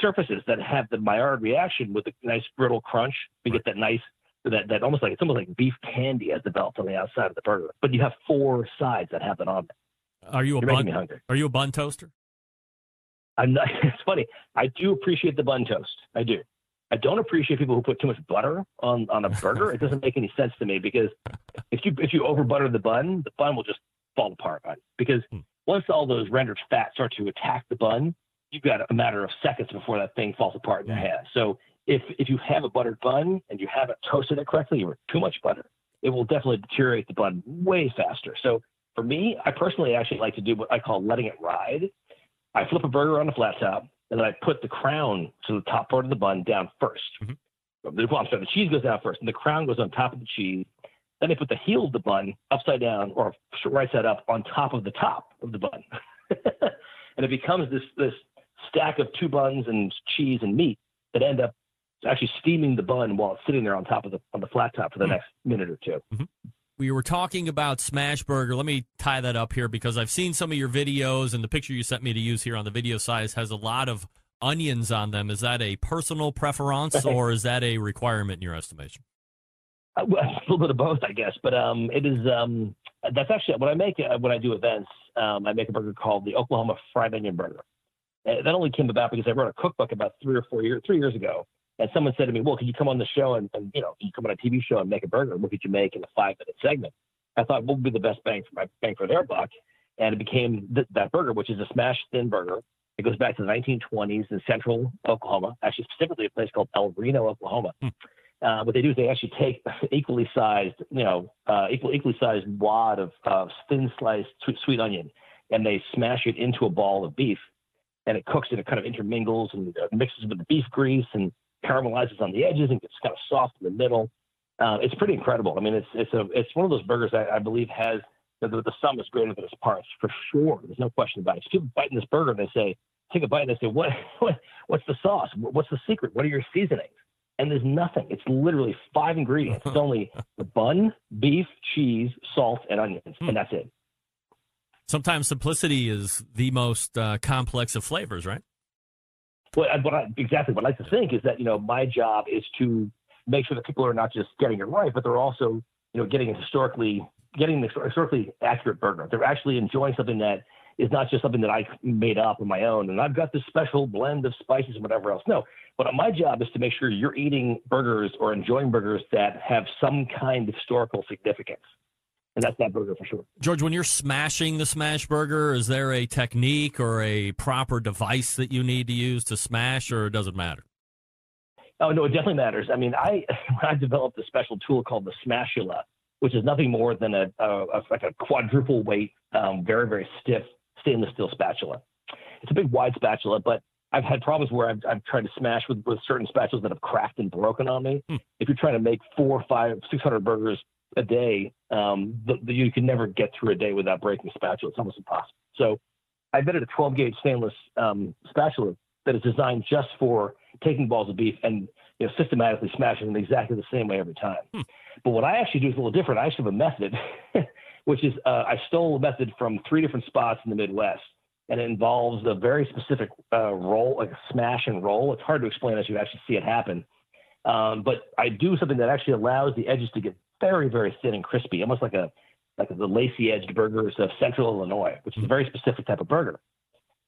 surfaces that have the Maillard reaction with a nice brittle crunch. You get that nice that, that almost like it's almost like beef candy as developed on the outside of the burger. But you have four sides that have it on there. Are you a You're bun? Are you a bun toaster? I'm not. [LAUGHS] It's funny. I do appreciate the bun toast. I do. I don't appreciate people who put too much butter on on a burger. it doesn't make any sense to me because if you if you over butter the bun, the bun will just fall apart. Right? Because hmm. once all those rendered fats start to attack the bun, you've got a matter of seconds before that thing falls apart in your hmm. hand. So if if you have a buttered bun and you haven't toasted it correctly or too much butter, it will definitely deteriorate the bun way faster. So for me, I personally actually like to do what I call letting it ride. I flip a burger on a flat top and then I put the crown, so the top part of the bun, down 1st mm-hmm. Well, I'm sorry, the cheese goes down first, and the crown goes on top of the cheese. Then I put the heel of the bun upside down or right side up on top of the top of the bun, [LAUGHS] and it becomes this this stack of two buns and cheese and meat that end up actually steaming the bun while it's sitting there on top of the on the flat top for the mm-hmm. next minute or 2 mm-hmm. We were talking about Smash Burger. Let me tie that up here because I've seen some of your videos, and the picture you sent me to use here on the video size has a lot of onions on them. Is that a personal preference [LAUGHS] or is that a requirement in your estimation? Uh, well, [LAUGHS] a little bit of both, I guess. But um, it is um, that's actually when I make uh, when I do events, um, I make a burger called the Oklahoma Fried Onion Burger. Uh, that only came about because I wrote a cookbook about three or four years, three years ago, and someone said to me, "Well, could you come on the show and, and you know, you come on a TV show and make a burger? What could you make in a five-minute segment?" I thought, what would be the best bang for my bang for their buck? And it became th- that burger, which is a smashed thin burger. It goes back to the 1920s in central Oklahoma, actually specifically a place called El Reno, Oklahoma. Hmm. Uh, what they do is they actually take [LAUGHS] equally sized, you know, uh, equal, equally sized wad of uh, thin sliced sweet, sweet onion, and they smash it into a ball of beef, and it cooks and it kind of intermingles and uh, mixes with the beef grease and caramelizes on the edges and gets kind of soft in the middle. Uh, it's pretty incredible. I mean, it's it's a it's one of those burgers I, I believe has the, the, sum is greater than its parts for sure. There's no question about it. If people bite in this burger and they say, take a bite and they say, what, [LAUGHS] what what's the sauce? What's the secret? What are your seasonings? And there's nothing. It's literally five ingredients. It's only [LAUGHS] the bun, beef, cheese, salt, and onions, hmm. and that's it. Sometimes simplicity is the most uh, complex of flavors, right? What, what I, exactly what I like to think is that you know my job is to make sure that people are not just getting it right, but they're also you know getting historically getting the historically accurate burger. They're actually enjoying something that is not just something that I made up on my own and I've got this special blend of spices and whatever else. No, but my job is to make sure you're eating burgers or enjoying burgers that have some kind of historical significance. And that's that burger for sure. George, when you're smashing the smash burger, is there a technique or a proper device that you need to use to smash, or does it matter? Oh no, it definitely matters. I mean, I [LAUGHS] I developed a special tool called the Smashula, which is nothing more than a, a, a like a quadruple weight, um, very very stiff stainless steel spatula. It's a big wide spatula, but I've had problems where I've, I've tried to smash with, with certain spatulas that have cracked and broken on me. Hmm. If you're trying to make four, five, six hundred burgers a day, um, the, the, you can never get through a day without breaking a spatula. It's almost impossible. So I invented a 12 gauge stainless um, spatula that is designed just for taking balls of beef and you know systematically smashing them exactly the same way every time. Hmm. But what I actually do is a little different. I actually have a method, [LAUGHS] which is uh, I stole a method from three different spots in the Midwest and it involves a very specific uh, roll, like a smash and roll. It's hard to explain as you actually see it happen. Um, but I do something that actually allows the edges to get very, very thin and crispy, almost like a like the lacy edged burgers of Central Illinois, which is a very specific type of burger.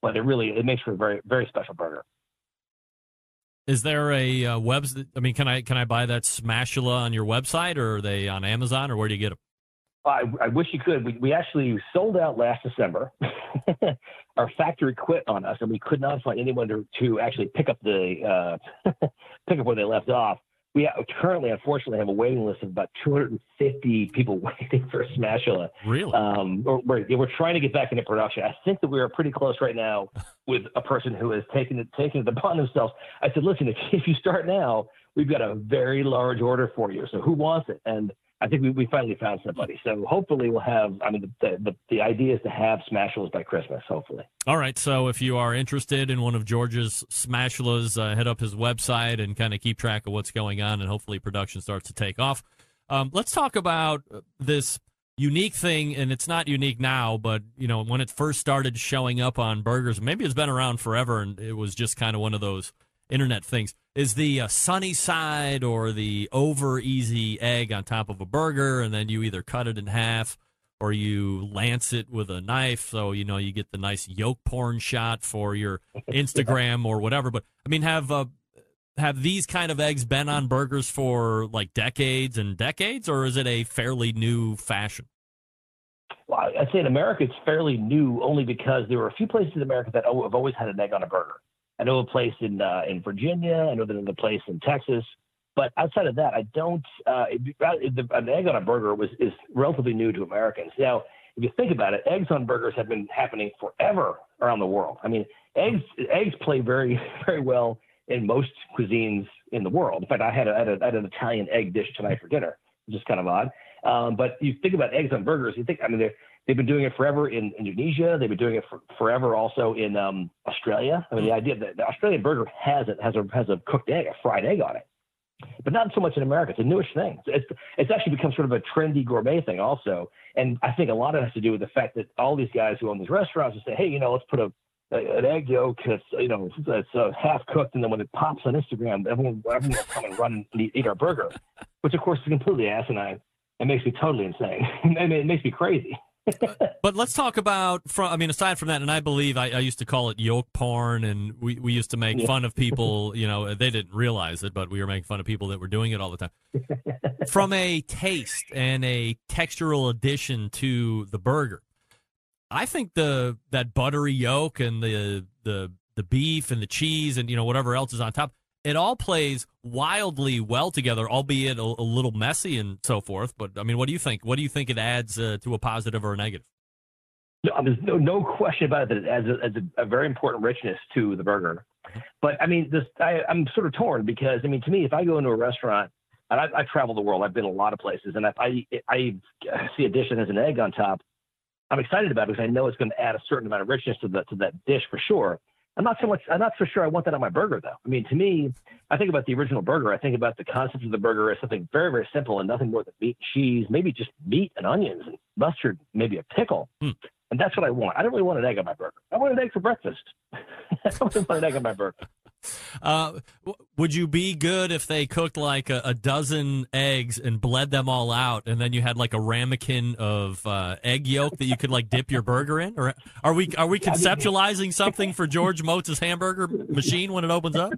But it really it makes for a very very special burger. Is there a uh, webs? I mean, can I can I buy that Smashula on your website, or are they on Amazon, or where do you get them? I, I wish you could. We, we actually sold out last December. [LAUGHS] Our factory quit on us, and we could not find anyone to, to actually pick up the uh, [LAUGHS] pick up where they left off. We currently, unfortunately, have a waiting list of about 250 people [LAUGHS] waiting for a Smashula. Really? Um, we're, we're trying to get back into production. I think that we are pretty close right now [LAUGHS] with a person who has taken it taken it upon themselves. I said, listen, if, if you start now, we've got a very large order for you. So who wants it? And I think we, we finally found somebody. So hopefully we'll have. I mean, the the, the idea is to have Smashulas by Christmas. Hopefully. All right. So if you are interested in one of George's Smashulas, uh, head up his website and kind of keep track of what's going on, and hopefully production starts to take off. Um, let's talk about this unique thing, and it's not unique now, but you know when it first started showing up on burgers, maybe it's been around forever, and it was just kind of one of those internet things is the uh, sunny side or the over easy egg on top of a burger, and then you either cut it in half or you lance it with a knife, so you know you get the nice yolk porn shot for your [LAUGHS] Instagram or whatever. But I mean, have uh, have these kind of eggs been on burgers for like decades and decades, or is it a fairly new fashion? Well, I'd say in America it's fairly new, only because there are a few places in America that have always had an egg on a burger. I know a place in uh, in Virginia. I know there's a place in Texas. But outside of that, I don't. Uh, it, an egg on a burger was is relatively new to Americans. Now, if you think about it, eggs on burgers have been happening forever around the world. I mean, eggs eggs play very [LAUGHS] very well in most cuisines in the world. In fact, I had, a, I had, a, I had an Italian egg dish tonight for dinner, which is kind of odd. Um, but you think about eggs on burgers, you think I mean they're They've been doing it forever in Indonesia. They've been doing it for, forever also in um, Australia. I mean, the idea that the Australian burger has it has a has a cooked egg, a fried egg on it, but not so much in America. It's a newish thing. It's it's actually become sort of a trendy gourmet thing also. And I think a lot of it has to do with the fact that all these guys who own these restaurants say, hey, you know, let's put a an egg yolk that's you know that's uh, half cooked, and then when it pops on Instagram, everyone everyone will come and run and eat, eat our burger, which of course is completely asinine. It makes me totally insane. [LAUGHS] it makes me crazy but let's talk about from. I mean, aside from that, and I believe I, I used to call it yolk porn, and we, we used to make yeah. fun of [LAUGHS] people. You know, they didn't realize it, but we were making fun of people that were doing it all the time. from a taste and a textural addition to the burger, I think the that buttery yolk and the the the beef and the cheese and you know whatever else is on top it all plays wildly well together, albeit a, a, little messy and so forth. But I mean, what do you think? What do you think it adds uh, to a positive or a negative? No, there's no, no question about it that it adds, a, adds a, a very important richness to the burger. But I mean, this I, am sort of torn because I mean, to me, if I go into a restaurant and I, I travel the world, I've been a lot of places, and if I I see a dish that has an egg on top, I'm excited about it because I know it's going to add a certain amount of richness to the to that dish for sure. I'm not so much. I'm not so sure I want that on my burger though. I mean, to me, I think about the original burger. I think about the concept of the burger as something very, very simple and nothing more than meat, cheese, maybe just meat and onions and mustard, maybe a pickle. Hmm. And that's what I want. I don't really want an egg on my burger. I want an egg for breakfast. [LAUGHS] I don't want an egg on my burger. Uh, would you be good if they cooked like a, a dozen eggs and bled them all out, and then you had like a ramekin of uh, egg yolk that you could like dip your burger in? Or are we are we [LAUGHS] conceptualizing something for George Motz's hamburger machine when it opens up?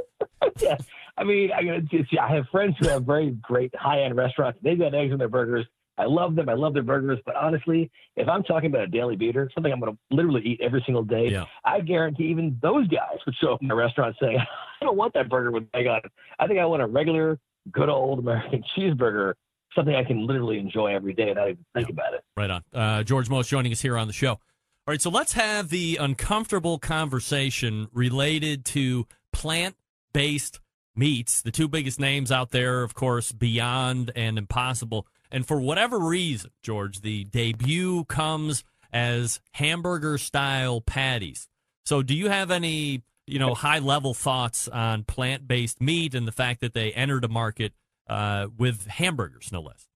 [LAUGHS] yeah. I mean, I, it's, I have friends who have very great high end restaurants. They've got eggs in their burgers. I love them. I love their burgers. But honestly, if I'm talking about a daily beater, something I'm going to literally eat every single day, Yeah. I guarantee even those guys would show up in my restaurant saying, [LAUGHS] I don't want that burger with egg on it. I think I want a regular, good old American [LAUGHS] cheeseburger, something I can literally enjoy every day and not even think about it. Right on. Uh, George Motz joining us here on the show. All right, so let's have the uncomfortable conversation related to plant based meats. The two biggest names out there, of course, Beyond and Impossible. And for whatever reason, George, the debut comes as hamburger style patties. So do you have any, you know, high level thoughts on plant based meat and the fact that they entered a market uh, with hamburgers, no less?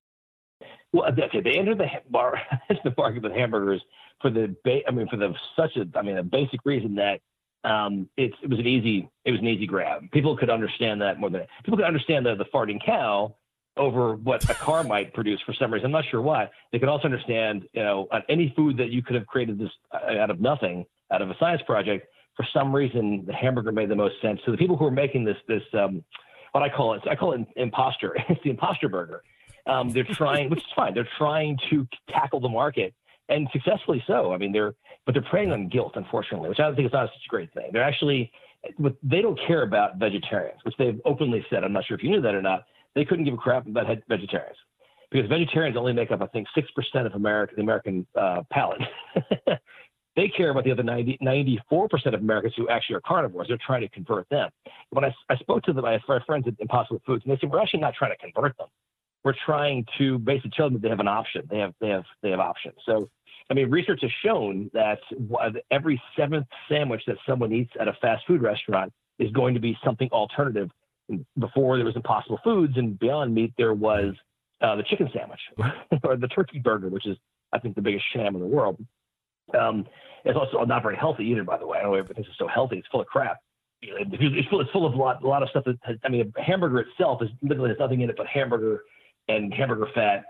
Well, okay, they entered the bar, [LAUGHS] the market with hamburgers for the, ba- I mean, for the such a, I mean, a basic reason that um, it's it was an easy, it was an easy grab. People could understand that more than people could understand the the farting cow over what a car might produce for some reason. I'm not sure why. They could also understand, you know, on any food that you could have created this uh, out of nothing, out of a science project. For some reason, the hamburger made the most sense. So the people who are making this, this, um, what I call it, I call it imposter. [LAUGHS] It's the imposter burger. Um, they're trying, which is fine. They're trying to tackle the market and successfully so. I mean, they're, but they're preying on guilt, unfortunately, which I don't think is not such a great thing. They're actually, they don't care about vegetarians, which they've openly said. I'm not sure if you knew that or not. They couldn't give a crap about vegetarians because vegetarians only make up, I think, six percent of America, the American uh, palate. [LAUGHS] they care about the other 90, 94 percent of Americans who actually are carnivores. They're trying to convert them. When I, I spoke to them, I, my friends at Impossible Foods, and they said we're actually not trying to convert them. We're trying to basically tell them that they have an option. They have they have they have options. So, I mean, research has shown that every seventh sandwich that someone eats at a fast food restaurant is going to be something alternative. Before there was Impossible Foods and Beyond Meat, there was uh, the chicken sandwich [LAUGHS] or the turkey burger, which is I think the biggest sham in the world. Um, it's also not very healthy either, by the way. I don't know everything's so healthy; it's full of crap. It's full, it's full of a lot, a lot of stuff. That has, I mean, a hamburger itself is literally has nothing in it but hamburger and hamburger fat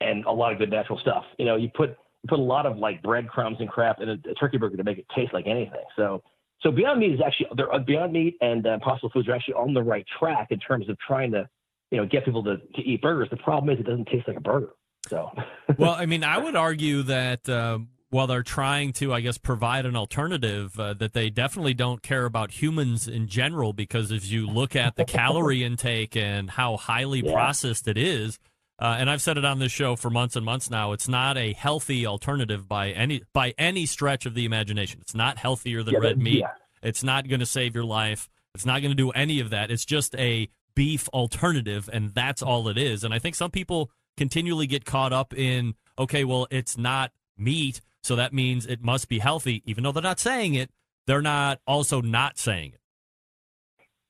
and a lot of good natural stuff. You know, you put you put a lot of like breadcrumbs and crap in a, a turkey burger to make it taste like anything. So, so Beyond Meat is actually they're, uh, Beyond Meat and uh, Impossible Foods are actually on the right track in terms of trying to, you know, get people to, to eat burgers. The problem is it doesn't taste like a burger. So, [LAUGHS] well, I mean, I would argue that um, while they're trying to, I guess, provide an alternative, uh, that they definitely don't care about humans in general because if you look at the calorie [LAUGHS] intake and how highly Yeah. processed it is, uh, and I've said it on this show for months and months now, it's not a healthy alternative by any by any stretch of the imagination. It's not healthier than Yeah, red meat. yeah. It's not going to save your life. It's not going to do any of that. It's just a beef alternative, and that's all it is. And I think some people continually get caught up in, okay, well, it's not meat, so that means it must be healthy. Even though they're not saying it, they're not also not saying it.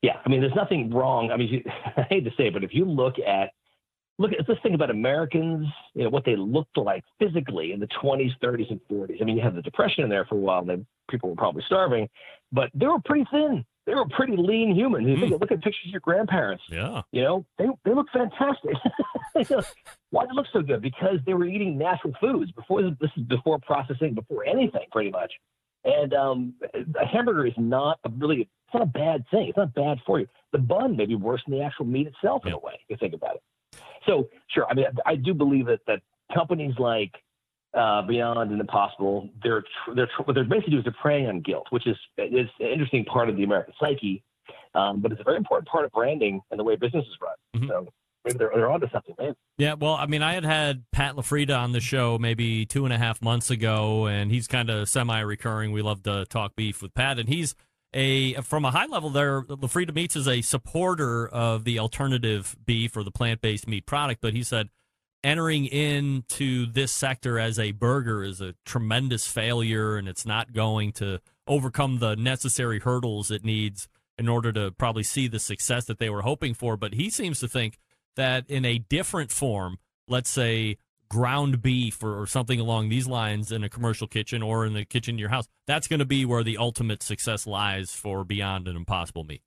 Yeah, I mean, there's nothing wrong. I mean, [LAUGHS] I hate to say it, but if you look at look at let's think about Americans, you know, what they looked like physically in the 20s, 30s, and 40s. I mean, you had the depression in there for a while, and then people were probably starving, but they were pretty thin. They were pretty lean humans. You think, look at pictures of your grandparents. Yeah. You know, they they look fantastic. [LAUGHS] Why do they look so good? Because they were eating natural foods before this is before processing, before anything, pretty much. And um, a hamburger is not a really it's not a bad thing. It's not bad for you. The bun may be worse than the actual meat itself in a way, if you think about it. So sure, I mean, I do believe that that companies like uh, Beyond and Impossible, they're tr- they're tr- what they're basically doing is they're preying on guilt, which is is an interesting part of the American psyche, um, but it's a very important part of branding and the way business is run. So maybe they're they're onto something, man. Yeah, well, I mean, I had had Pat LaFrieda on the show maybe two and a half months ago, and he's kind of semi-recurring. We love to talk beef with Pat, and he's a from a high level there. LaFrieda Meats is a supporter of the alternative beef or the plant-based meat product, but he said entering into this sector as a burger is a tremendous failure, and it's not going to overcome the necessary hurdles it needs in order to probably see the success that they were hoping for. But he seems to think that in a different form, let's say ground beef or, or something along these lines in a commercial kitchen or in the kitchen in your house, that's going to be where the ultimate success lies for Beyond an Impossible Meat.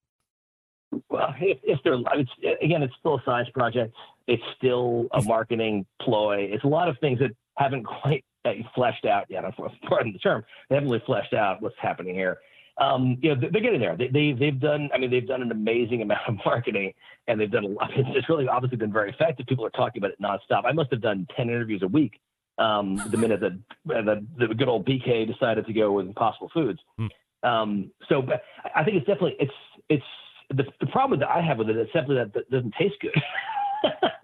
Well, if, if they're it's, again, it's still a science project. It's still a marketing ploy. It's a lot of things that haven't [LAUGHS] quite uh, fleshed out yet. Pardon the term. They haven't really fleshed out what's happening here. Um, you know, they're getting there. They, they they've done. I mean, they've done an amazing [LAUGHS] amount of marketing, and they've done a lot. [LAUGHS] It's really obviously been very effective. People are talking about it nonstop. I must have done ten interviews a week. Um, the minute that the, the good old BK decided to go with Impossible Foods. Hmm. Um, so, I think it's definitely it's it's the, the problem that I have with it is simply that it doesn't taste good.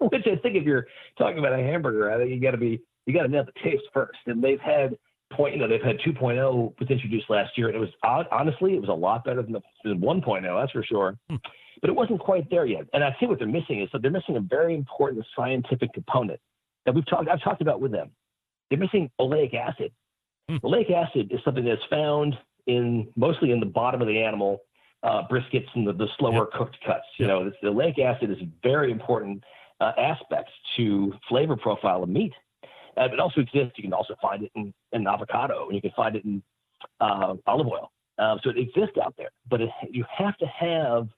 [LAUGHS] Which I think if you're talking about a hamburger, I think you got to be you got to nail the taste first. And they've had point, you know, they've had 2.0 was introduced last year, and it was honestly it was a lot better than the than 1.0, that's for sure. Hmm. But it wasn't quite there yet. And I think what they're missing is that they're missing a very important scientific component that we've talked I've talked about with them. They're missing oleic acid. Hmm. Oleic acid is something that's found in mostly in the bottom of the animal uh, briskets and the, the slower Yep. cooked cuts. You Yep. know, this, the oleic acid is very important uh, aspect to flavor profile of meat. Uh, it also exists. You can also find it in, in avocado, and you can find it in uh, olive oil. Um, so it exists out there, but it, you have to have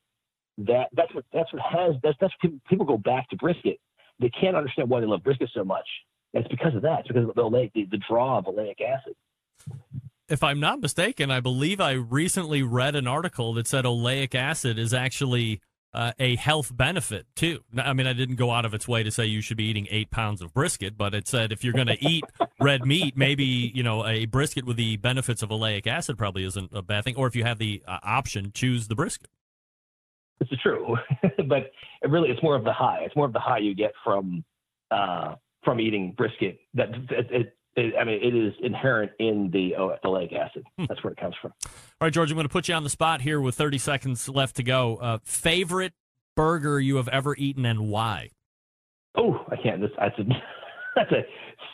that. That's what that's what has that's that's people, people go back to brisket. They can't understand why they love brisket so much. It's because of that. It's because of the oleic, the, the draw of oleic acid. If I'm not mistaken, I believe I recently read an article that said oleic acid is actually uh, a health benefit too. I mean, I didn't go out of its way to say you should be eating eight pounds of brisket, but it said if you're going to eat [LAUGHS] red meat, maybe you know a brisket with the benefits of oleic acid probably isn't a bad thing. Or if you have the uh, option, choose the brisket. This is true, [LAUGHS] but it really it's more of the high. It's more of the high you get from uh, from eating brisket. That it, it, it, I mean, it is inherent in the oleic acid. That's where it comes from. All right, George, I'm going to put you on the spot here with 30 seconds left to go. Uh, favorite burger you have ever eaten and why? Oh, I can't. This, that's a [LAUGHS] that's a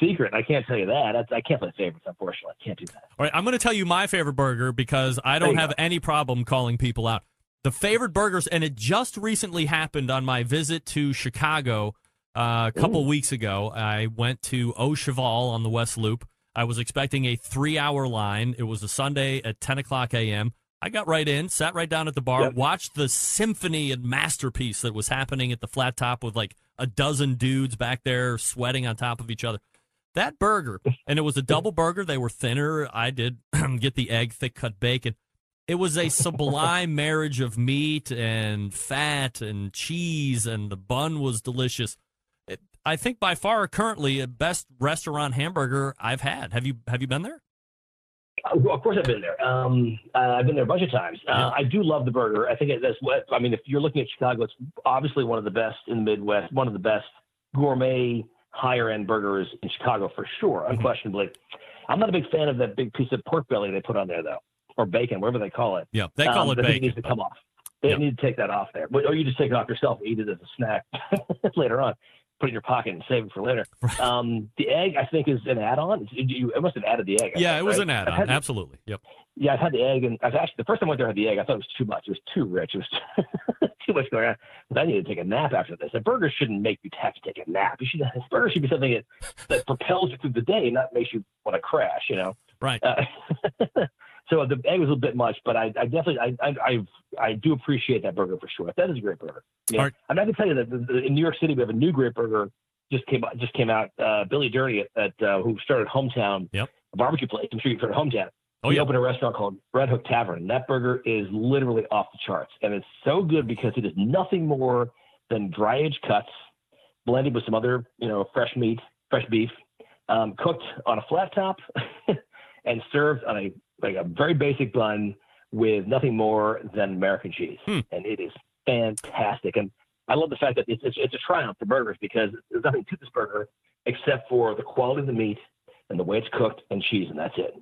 secret. I can't tell you that. That's, I can't play favorites. Unfortunately, I can't do that. All right, I'm going to tell you my favorite burger because I don't have go. any problem calling people out. The favorite burgers, and it just recently happened on my visit to Chicago uh, a couple weeks ago. I went to Au Cheval on the West Loop. I was expecting a three hour line. It was a Sunday at 10 o'clock a.m. I got right in, sat right down at the bar, Yep. watched the symphony and masterpiece that was happening at the flat top with like a dozen dudes back there sweating on top of each other. That burger, [LAUGHS] and it was a double burger. They were thinner. I did [CLEARS THROAT] get the egg, thick cut bacon. It was a sublime marriage of meat and fat and cheese, and the bun was delicious. It, I think by far currently the best restaurant hamburger I've had. Have you have you been there? Uh, of course, I've been there. Um, uh, I've been there a bunch of times. Uh, Yeah. I do love the burger. I think that's what I mean. If you're looking at Chicago, it's obviously one of the best in the Midwest. One of the best gourmet, higher end burgers in Chicago for sure, Mm-hmm. unquestionably. I'm not a big fan of that big piece of pork belly they put on there, though, or bacon, whatever they call it. Yeah, they call Um, it bacon. bacon. needs to come off. They Yeah. need to take that off there, but, or you just take it off yourself and eat it as a snack [LAUGHS] later on. Put it in your pocket and save it for later. [LAUGHS] Um, the egg, I think, is an add-on. You, it must have added the egg. Yeah, think, it was right? an add-on. had- Absolutely. Yep. yeah, I've had the egg, and I've actually the first time I went there, I had the egg. I thought it was too much. It was too rich. It was [LAUGHS] too much going on. But I need to take a nap after this. A burger shouldn't make you have to take a nap. You should. A burger should be something that, that propels you through the day, not makes you want to crash. You know. Right. Uh, [LAUGHS] so the egg was a little bit much, but I, I definitely I, I I I do appreciate that burger for sure. That is a great burger. Yeah. Right. I'm not gonna tell you that the, the, in New York City we have a new great burger just came out just came out. Uh, Billy Durney at, at uh, who started Hometown, Yep. a barbecue place. I'm sure you've heard of Hometown. Oh he yeah. opened a restaurant called Red Hook Tavern. And that burger is literally off the charts, and it's so good because it is nothing more than dry aged cuts blended with some other, you know, fresh meat, fresh beef, um, cooked on a flat top, [LAUGHS] and served on a like a very basic bun with nothing more than American cheese, Hmm. and it is fantastic. And I love the fact that it's, it's it's a triumph for burgers because there's nothing to this burger except for the quality of the meat and the way it's cooked and cheese, and that's it.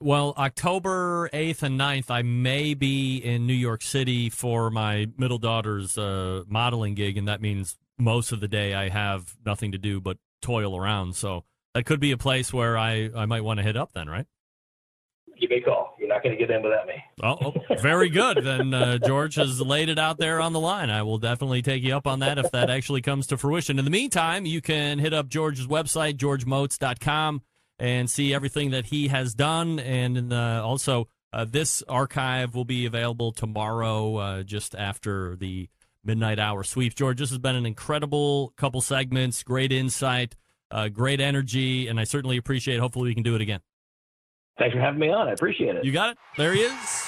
Well, October 8th and 9th, I may be in New York City for my middle daughter's uh, modeling gig, and that means most of the day I have nothing to do but toil around. So that could be a place where I, I might want to hit up then, right? Give me a call. You're not going to get in without me. Oh, oh, very good. Then uh, George has laid it out there on the line. I will definitely take you up on that if that actually comes to fruition. In the meantime, you can hit up George's website, georgemotz.com, and see everything that he has done. And also, uh, this archive will be available tomorrow, uh, just after the midnight hour sweep. George, this has been an incredible couple segments, great insight, uh, great energy, and I certainly appreciate it. Hopefully, we can do it again. Thanks for having me on. I appreciate it. You got it. There he is.